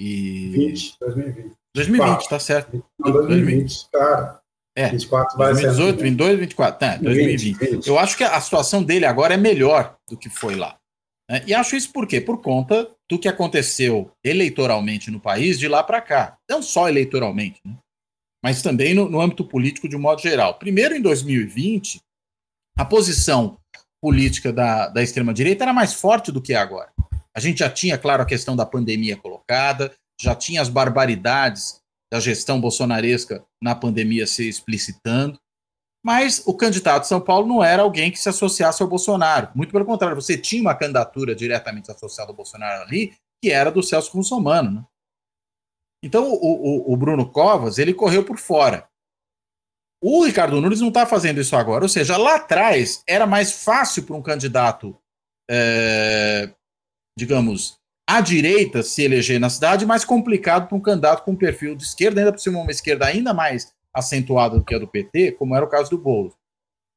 e... 20, 2020. 2020, tá certo. Não, 2020, cara. É, 24 vai 2018, ser... 22, 24, tá, 2020. 20, 20. Eu acho que a situação dele agora é melhor do que foi lá. Né? E acho isso por quê? Por conta do que aconteceu eleitoralmente no país de lá para cá. Não só eleitoralmente, né? mas também no, no âmbito político de um modo geral. Primeiro, em 2020, a posição política da, da extrema-direita era mais forte do que é agora. A gente já tinha, claro, a questão da pandemia colocada, já tinha as barbaridades da gestão bolsonaresca na pandemia se explicitando, mas o candidato de São Paulo não era alguém que se associasse ao Bolsonaro. Muito pelo contrário, você tinha uma candidatura diretamente associada ao Bolsonaro ali, que era do Celso Russomano. Né? Então, o, o, o, Bruno Covas, ele correu por fora. O Ricardo Nunes não está fazendo isso agora. Ou seja, lá atrás era mais fácil para um candidato é, digamos, à direita se eleger na cidade, mais complicado para um candidato com perfil de esquerda, ainda por cima uma esquerda ainda mais acentuada do que a do PT, como era o caso do Boulos.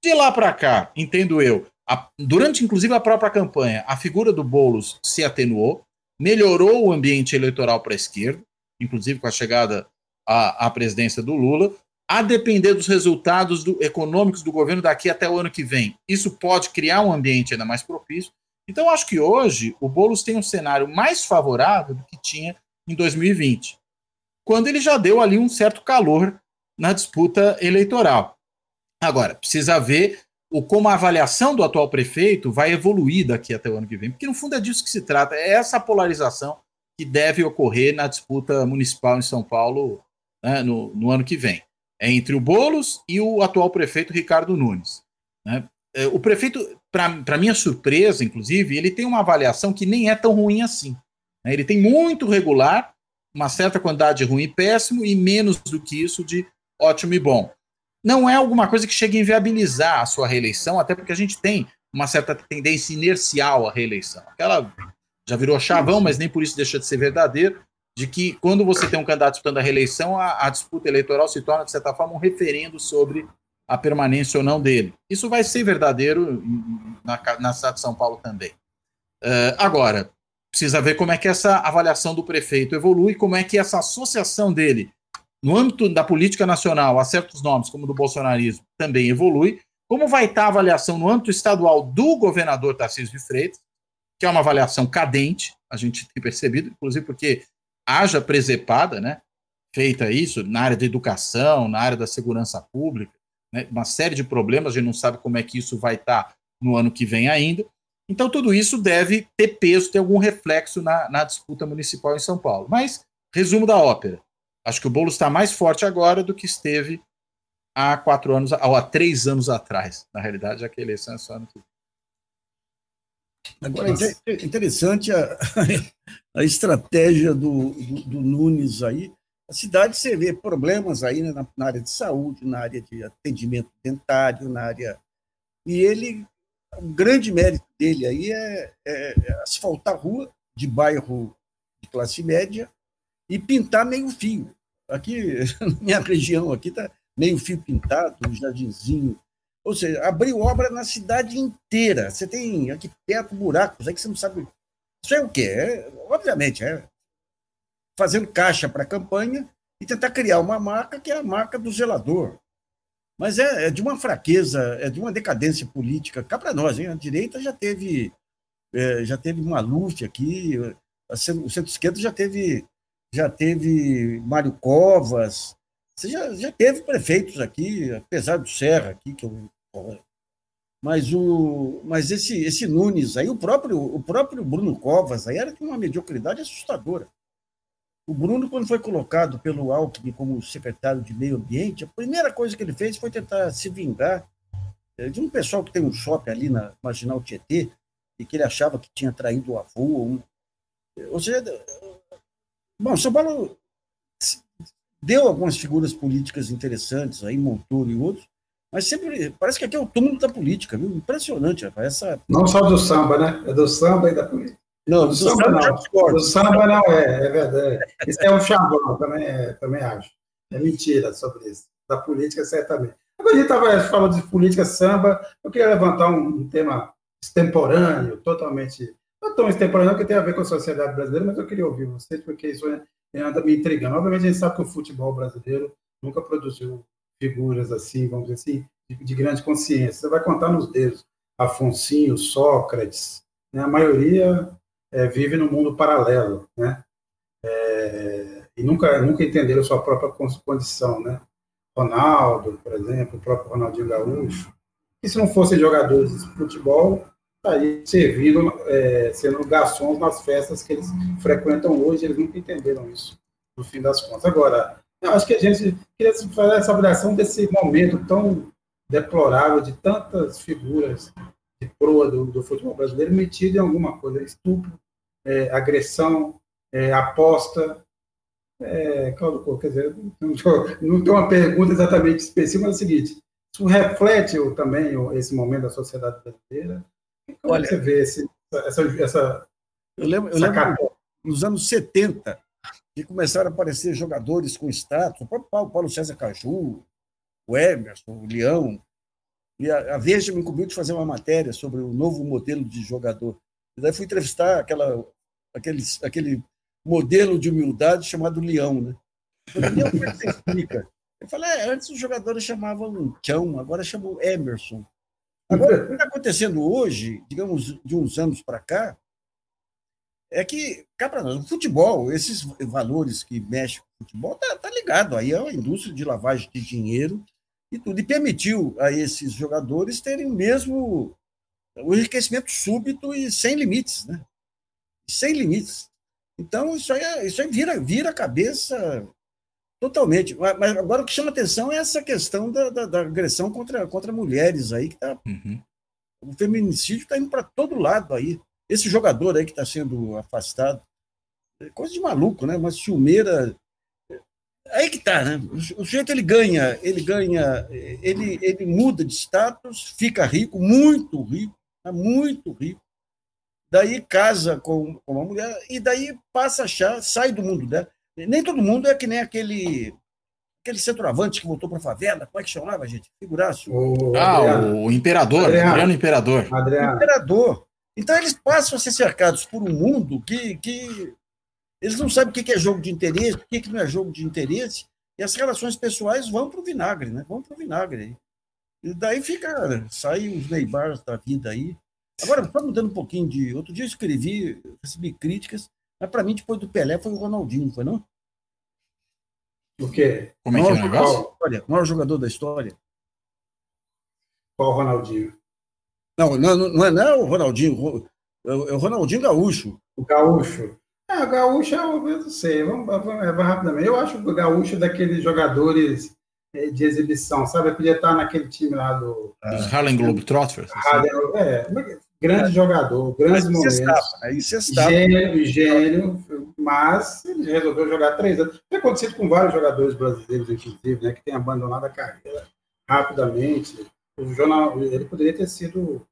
De lá para cá, entendo eu, a, durante inclusive a própria campanha, a figura do Boulos se atenuou, melhorou o ambiente eleitoral para a esquerda, inclusive com a chegada à, à presidência do Lula, a depender dos resultados do, econômicos do governo daqui até o ano que vem. Isso pode criar um ambiente ainda mais propício. Então, acho que hoje o Boulos tem um cenário mais favorável do que tinha em 2020, quando ele já deu ali um certo calor na disputa eleitoral. Agora, precisa ver o, como a avaliação do atual prefeito vai evoluir daqui até o ano que vem, porque no fundo é disso que se trata, é essa polarização que deve ocorrer na disputa municipal em São Paulo né, no, no, ano que vem. É entre o Bolos e o atual prefeito Ricardo Nunes. Né? É, o prefeito, para minha surpresa, inclusive, ele tem uma avaliação que nem é tão ruim assim. Né? Ele tem muito regular, uma certa quantidade de ruim e péssimo, e menos do que isso de ótimo e bom. Não é alguma coisa que chegue a inviabilizar a sua reeleição, até porque a gente tem uma certa tendência inercial à reeleição. Aquela já virou chavão, mas nem por isso deixa de ser verdadeiro, de que quando você tem um candidato disputando a reeleição, a, a disputa eleitoral se torna, de certa forma, um referendo sobre a permanência ou não dele. Isso vai ser verdadeiro na, cidade de São Paulo também. Uh, agora, precisa ver como é que essa avaliação do prefeito evolui, como é que essa associação dele no âmbito da política nacional a certos nomes, como do bolsonarismo, também evolui. Como vai estar a avaliação no âmbito estadual do governador Tarcísio de Freitas, que é uma avaliação cadente, a gente tem percebido, inclusive porque haja presepada, né, feita isso na área da educação, na área da segurança pública, né, uma série de problemas, a gente não sabe como é que isso vai estar no ano que vem ainda. Então, tudo isso deve ter peso, ter algum reflexo na, na disputa municipal em São Paulo. Mas, resumo da ópera: acho que o bolo está mais forte agora do que esteve há quatro anos, ou há três anos atrás. Na realidade, já que a eleição é só ano que Agora, é interessante a, a estratégia do, do, do, Nunes aí. A cidade, você vê problemas aí né, na, na, área de saúde, na área de atendimento dentário, na área. E ele, o grande mérito dele aí é, é, é asfaltar rua de bairro de classe média e pintar meio fio. Aqui, na minha região, aqui está meio fio pintado, um jardinzinho ou seja, abriu obra na cidade inteira. Você tem aqui perto buracos, aí que você não sabe. Isso é o quê? É, obviamente, é fazendo caixa para a campanha e tentar criar uma marca que é a marca do zelador. Mas é, é de uma fraqueza, é de uma decadência política. Cá para nós, hein? a direita já teve, é, já teve Maluf aqui, o centro-esquerda já teve, já teve Mário Covas, você já, já teve prefeitos aqui, apesar do Serra aqui, que eu mas, o, mas esse, esse Nunes, aí o próprio, o próprio Bruno Covas, aí era de uma mediocridade assustadora. O Bruno, quando foi colocado pelo Alckmin como secretário de Meio Ambiente, a primeira coisa que ele fez foi tentar se vingar eh, de um pessoal que tem um shopping ali na Marginal Tietê, e que ele achava que tinha traído o avô. Um, ou seja, bom, São Paulo deu algumas figuras políticas interessantes, aí Montoro e outros, mas sempre, parece que aqui é o túmulo da política, viu? Impressionante, rapaz. Essa... Não só do samba, né? É do samba e da política. Não, do, do samba, samba não. Do samba não é, é verdade. Isso é um chavão, também, é, também acho. É mentira sobre isso. Da política, certamente. Agora a gente estava falando de política samba, eu queria levantar um, um tema extemporâneo, totalmente. Não tão extemporâneo que tem a ver com a sociedade brasileira, mas eu queria ouvir vocês, porque isso anda me intrigando. Obviamente, a gente sabe que o futebol brasileiro nunca produziu figuras assim, vamos dizer assim, de, de grande consciência. Você vai contar nos dedos Afonso, Sócrates, né? a maioria é, vive no mundo paralelo, né? É, e nunca, nunca entenderam sua própria condição, né? Ronaldo, por exemplo, o próprio Ronaldinho Gaúcho, que se não fossem jogadores de futebol, servindo, é, sendo garçons nas festas que eles frequentam hoje, eles nunca entenderam isso, no fim das contas. Agora, acho que a gente queria fazer essa avaliação desse momento tão deplorável de tantas figuras de proa do, do futebol brasileiro metido em alguma coisa, estupro, é, agressão, é, aposta. É, Claudio, quer dizer, não tem uma pergunta exatamente específica, mas é o seguinte: isso reflete também esse momento da sociedade brasileira? Como Olha, você vê esse, essa, essa Eu lembro, eu lembro nos anos 70, que começaram a aparecer jogadores com status, o próprio Paulo, César Caju, o Emerson, o Leão. E a, a Veja me incumbiu de fazer uma matéria sobre o novo modelo de jogador. E daí fui entrevistar aquela, aquele, aquele modelo de humildade chamado Leão. Né? Leão, como é que você explica? Eu falei, é, antes os jogadores chamavam Chão, agora chamam Emerson. Agora, o que está acontecendo hoje, digamos, de uns anos para cá, é que, cá para nós, o futebol, esses valores que mexem com o futebol, tá, tá ligado aí à indústria de lavagem de dinheiro e tudo. E permitiu a esses jogadores terem mesmo o enriquecimento súbito e sem limites, né? Sem limites. Então, isso aí, é, isso aí vira, vira a cabeça totalmente. Mas agora o que chama atenção é essa questão da, da, da agressão contra, contra mulheres aí, que tá. Uhum. O feminicídio está indo para todo lado aí. Esse jogador aí que está sendo afastado, é coisa de maluco, né? Uma ciumeira. Aí que tá, né? O sujeito ele ganha, ele ganha, ele, ele muda de status, fica rico, muito rico, né? muito rico. Daí casa com, com uma mulher e daí passa a achar, sai do mundo dela. Nem todo mundo é que nem aquele aquele centroavante que voltou para a favela, como é que chamava, gente? Figuraço. O ah, Adriano. o Imperador, Adriano, Adriano Imperador. Adriano. Imperador. Então, eles passam a ser cercados por um mundo que, que eles não sabem o que é jogo de interesse, o que não é jogo de interesse, e as relações pessoais vão para o vinagre, né? Vão para o vinagre. E daí fica, sai os Neymars da vida aí. Agora, só mudando um pouquinho de. Outro dia eu escrevi, recebi críticas, mas para mim, depois do Pelé, foi o Ronaldinho, foi não? O quê? Como é que é o negócio? Olha, o maior jogador da história. Qual o Ronaldinho? Não, não, não, é, não é o Ronaldinho, é o Ronaldinho Gaúcho. O Gaúcho. É, o Gaúcho, eu não sei, vamos, vamos, vamos rapidamente. Eu acho o Gaúcho daqueles jogadores é, de exibição, sabe? Eu podia estar naquele time lá do. Os Harlem Globetrotters. Assim. É, grande jogador, grandes momentos. Aí você Gênio, gênio, mas ele resolveu jogar três anos. Tem acontecido com vários jogadores brasileiros, inclusive, né, que têm abandonado a carreira rapidamente o jornal, ele poderia ter sido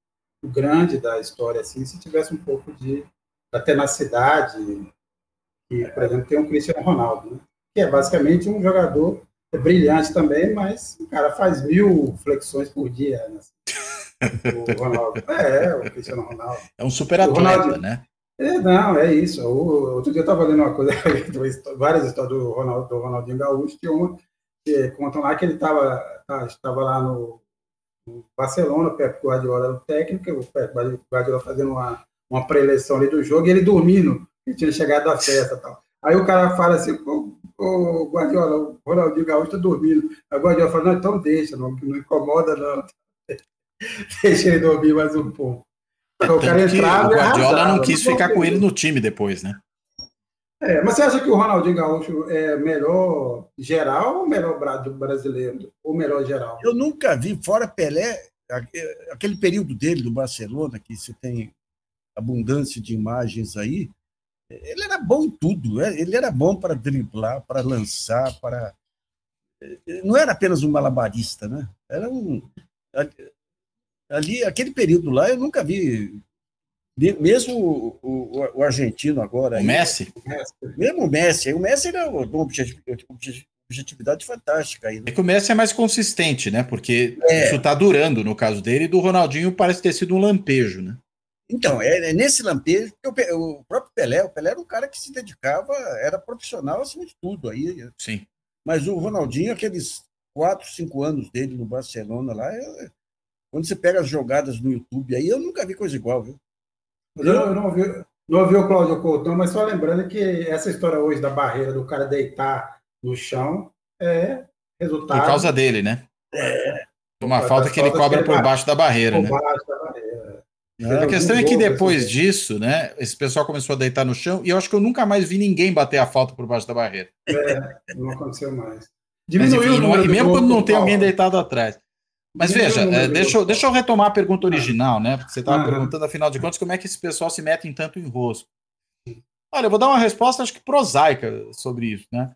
o grande da história, assim, se tivesse um pouco de da tenacidade, que, por exemplo, tem o Cristiano Ronaldo, né? que é basicamente um jogador brilhante também, mas o cara faz mil flexões por dia. Né? O Ronaldo. É, o Cristiano Ronaldo. É um super atleta, né? É, não, é isso. O, outro dia eu estava lendo uma coisa, várias histórias do, Ronaldo, do Ronaldinho Gaúcho, que, uma, que contam lá que ele estava tava lá no no Barcelona, o Pep Guardiola era o técnico, o Pep Guardiola fazendo uma, uma pré-eleição ali do jogo, e ele dormindo, ele tinha chegado da festa tal. Aí o cara fala assim, o Guardiola, o Ronaldinho Gaúcho está dormindo. Aí o Guardiola fala, não, então deixa, não, não incomoda não. deixa ele dormir mais um pouco. É, o cara entrava o Guardiola não quis ficar com ele no time depois, né? É, mas você acha que o Ronaldinho Gaúcho é melhor geral ou melhor brasileiro? Ou melhor geral? Eu nunca vi, fora Pelé, aquele período dele do Barcelona, que você tem abundância de imagens aí, ele era bom em tudo. Né? Ele era bom para driblar, para lançar, para. Não era apenas um malabarista, né? Era um. Ali, aquele período lá, eu nunca vi mesmo o, o, o argentino agora. O aí, Messi? Mesmo o Messi. O Messi era uma objetividade fantástica. Aí, né? É que o Messi é mais consistente, né? Porque é. isso está durando no caso dele, e do Ronaldinho parece ter sido um lampejo, né? Então, é, é nesse lampejo, o, o, próprio Pelé, o Pelé era um cara que se dedicava, era profissional acima de tudo. Aí, Sim. Mas o Ronaldinho, aqueles quatro, cinco anos dele no Barcelona lá, é, quando você pega as jogadas no YouTube aí, eu nunca vi coisa igual, viu? Eu, eu não, ouvi, não ouvi o Cláudio Couto, mas só lembrando que essa história hoje da barreira do cara deitar no chão é resultado. Por causa dele, né? É. Uma falta que ele cobra que por baixo da barreira, por né? Baixo da barreira. a questão é que depois disso, né, esse pessoal começou a deitar no chão e eu acho que eu nunca mais vi ninguém bater a falta por baixo da barreira. É, não aconteceu mais. Diminuiu Mas, enfim, e mesmo quando não tem alguém deitado atrás. Mas veja, é, deixa, eu, deixa eu retomar a pergunta original, né? Porque você estava uhum. perguntando, afinal de contas, como é que esse pessoal se mete em tanto enrosco. Olha, eu vou dar uma resposta, acho que prosaica sobre isso, né?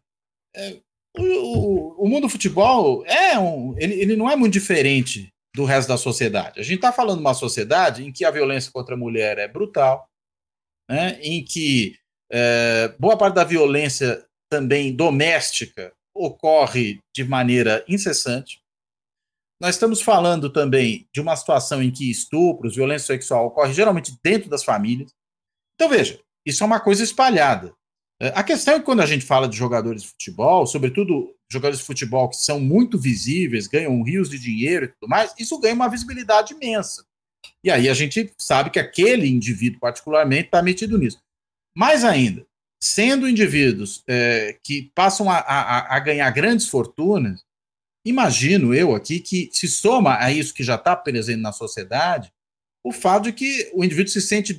É, o, o, mundo do futebol é um, ele, ele não é muito diferente do resto da sociedade. A gente está falando de uma sociedade em que a violência contra a mulher é brutal, né, em que é, boa parte da violência também doméstica ocorre de maneira incessante. Nós estamos falando também de uma situação em que estupros, violência sexual ocorre geralmente dentro das famílias. Então, veja, isso é uma coisa espalhada. É, a questão é que quando a gente fala de jogadores de futebol, sobretudo jogadores de futebol que são muito visíveis, ganham rios de dinheiro e tudo mais, isso ganha uma visibilidade imensa. E aí a gente sabe que aquele indivíduo, particularmente, está metido nisso. Mais ainda, sendo indivíduos é, que passam a, a, a, ganhar grandes fortunas, imagino eu aqui que se soma a isso que já está presente na sociedade, o fato de que o indivíduo se sente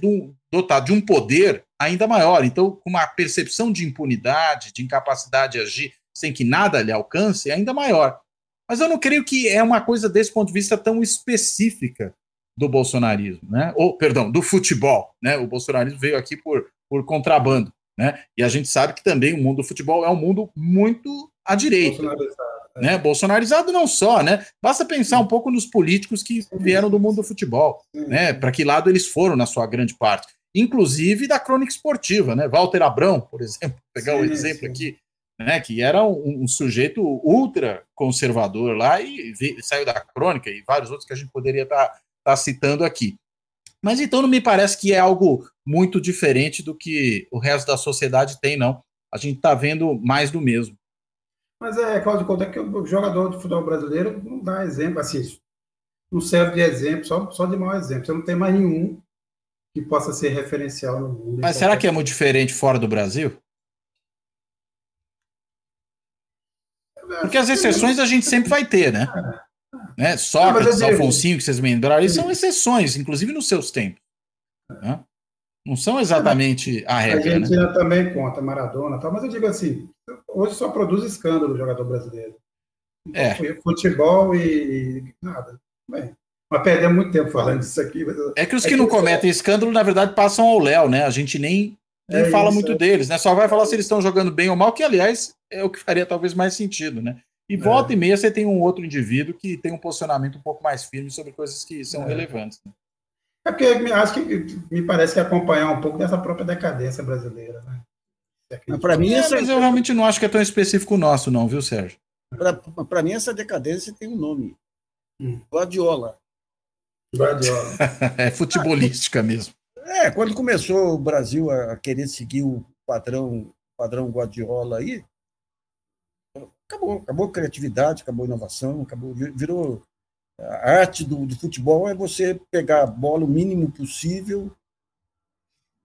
dotado de um poder ainda maior. Então, com uma percepção de impunidade, de incapacidade de agir sem que nada lhe alcance, é ainda maior. Mas eu não creio que é uma coisa desse ponto de vista tão específica do bolsonarismo, né? Ou, perdão, do futebol, né? O bolsonarismo veio aqui por, por contrabando, né? E a gente sabe que também o mundo do futebol é um mundo muito à direita. Bolsonarizado, é. Né? Bolsonarizado não só, né? Basta pensar um pouco nos políticos que vieram do mundo do futebol, né? Para que lado eles foram na sua grande parte inclusive da crônica esportiva, né? Walter Abrão, por exemplo, pegar sim, um exemplo sim. aqui, né? Que era um, um, sujeito ultra conservador lá e veio, saiu da crônica e vários outros que a gente poderia estar tá, tá citando aqui. Mas então não me parece que é algo muito diferente do que o resto da sociedade tem, não. A gente está vendo mais do mesmo. Mas é, Cláudio Couto, é que o jogador de futebol brasileiro não dá exemplo, assim, não serve de exemplo, só, só de mau exemplo. Você não tem mais nenhum que possa ser referencial no mundo. Mas será que é muito diferente fora do Brasil? Porque as exceções a gente sempre vai ter, né? É. né? Sócrates, Alfonsinho, que vocês me lembraram, eles são exceções, inclusive nos seus tempos. Né? Não são exatamente a regra. A Argentina né? também conta, Maradona tal, mas eu digo assim, hoje só produz escândalo o jogador brasileiro. É. Futebol e, e nada. Bem, mas perdemos muito tempo falando disso aqui. É que os que, é que não cometem escândalo, na verdade, passam ao Léo, né? A gente nem, nem é fala isso, muito é. deles, né? Só vai falar se eles estão jogando bem ou mal, que, aliás, é o que faria talvez mais sentido, né? E é. volta e meia você tem um outro indivíduo que tem um posicionamento um pouco mais firme sobre coisas que são é. relevantes. Né? É porque acho que me parece que acompanhar um pouco dessa própria decadência brasileira, né? Para mim, essa... mas eu realmente não acho que é tão específico nosso, não, viu, Sérgio? Para mim, essa decadência tem um nome: hum. Guardiola. Guardiola. é futebolística mesmo. É, quando começou o Brasil a querer seguir o padrão, padrão Guardiola aí, acabou, acabou a criatividade, acabou a inovação, acabou, virou a arte do, do futebol é você pegar a bola o mínimo possível.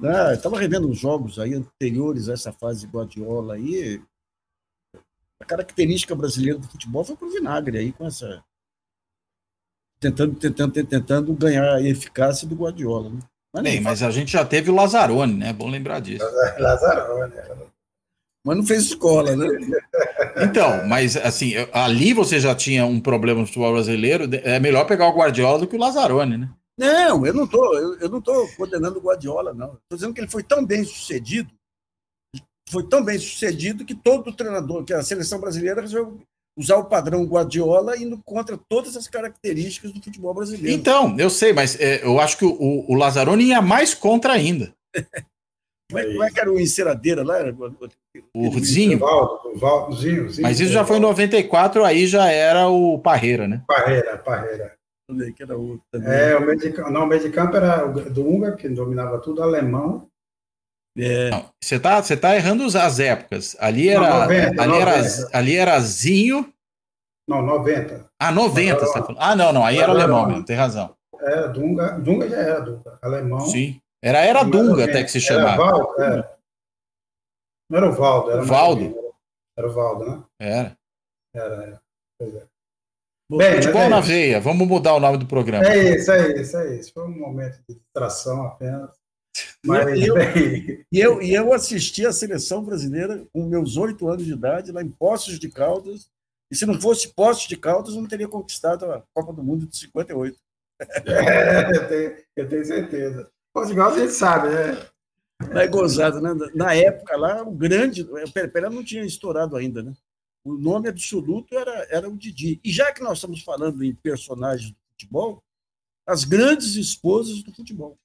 Né? Estava revendo os jogos aí anteriores a essa fase Guardiola aí. A característica brasileira do futebol foi pro vinagre aí com essa tentando, tentando, tentando ganhar a eficácia do Guardiola. Né? Mas, Bem, mas a gente já teve o Lazzaroni, né? É bom lembrar disso. Lazzaroni. É. Mas não fez escola, né? Então, mas assim, ali você já tinha um problema no futebol brasileiro. É melhor pegar o Guardiola do que o Lazzaroni, né? Não, eu não tô, eu, eu não tô condenando o Guardiola, não. Estou dizendo que ele foi tão bem sucedido, foi tão bem sucedido que todo treinador, que a seleção brasileira resolveu usar o padrão Guardiola indo contra todas as características do futebol brasileiro. Então, eu sei, mas é, eu acho que o, o Lazzaroni ia mais contra ainda. como, é, como é que era o enceradeira lá? O Zinho. O Valdo, Zinho, Zinho, Mas isso já foi em 94, aí já era o Parreira, né? Parreira, Parreira. Que era outro também. É, o meio de, não, o meio de campo era o Dunga, que dominava tudo, alemão, é. você tá, você tá errando as épocas. Ali era, não, 90, ali 90. era, ali era Zinho. Não, 90. Ah, 90, você tá falando. Ah, não, não, aí era alemão mesmo, tem razão. É, Dunga, Dunga já era Dunga, alemão. Sim. Era era Dunga até que se chamava. Era Valdo, era. Não era o Valdo, era o Valdo. Era o Valdo, né? Era. Era, era. Pois é. Bem, Futebol é na veia, vamos mudar o nome do programa. É isso, é isso, é isso. Foi um momento de distração apenas. Mas, e, eu, e, eu, e eu assisti a seleção brasileira com meus oito anos de idade, lá em Poços de Caldas, e se não fosse Poços de Caldas, eu não teria conquistado a Copa do Mundo de 58. É, eu, tenho, eu tenho certeza. Poços de Caldas a gente sabe, né? É gozado, né? Na época lá, o grande. O Pelé não tinha estourado ainda, né? O nome absoluto era, era o Didi. E já que nós estamos falando em personagens do futebol, as grandes esposas do futebol.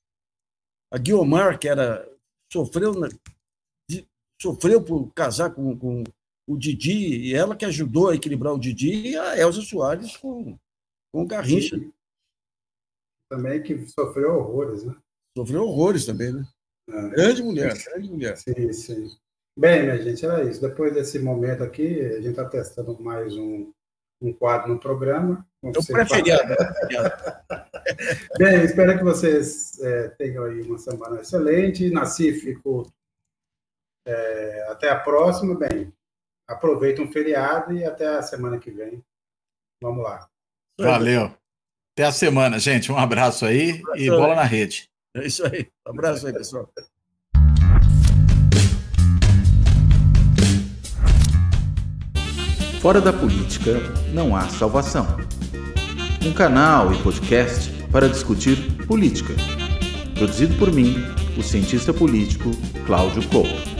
A Guiomar, que era sofreu, sofreu por casar com, com o Didi, e ela que ajudou a equilibrar o Didi, e a Elza Soares com, com o Garrincha. Também que sofreu horrores, né? Sofreu horrores também, né? É. Grande mulher, grande mulher. Sim, sim. Bem, minha gente, era isso. Depois desse momento aqui, a gente está testando mais um, um quadro no programa. Eu preferia. Bem, espero que vocês é, tenham aí uma semana excelente. Nacife, é, até a próxima. Bem, aproveita um feriado e até a semana que vem. Vamos lá. Valeu. Até a semana, gente. Um abraço aí um abraço e bola aí. na rede. É isso aí. Um abraço aí, pessoal. Fora da política não há salvação. Um canal e podcast para discutir política. Produzido por mim, o cientista político Cláudio Couto.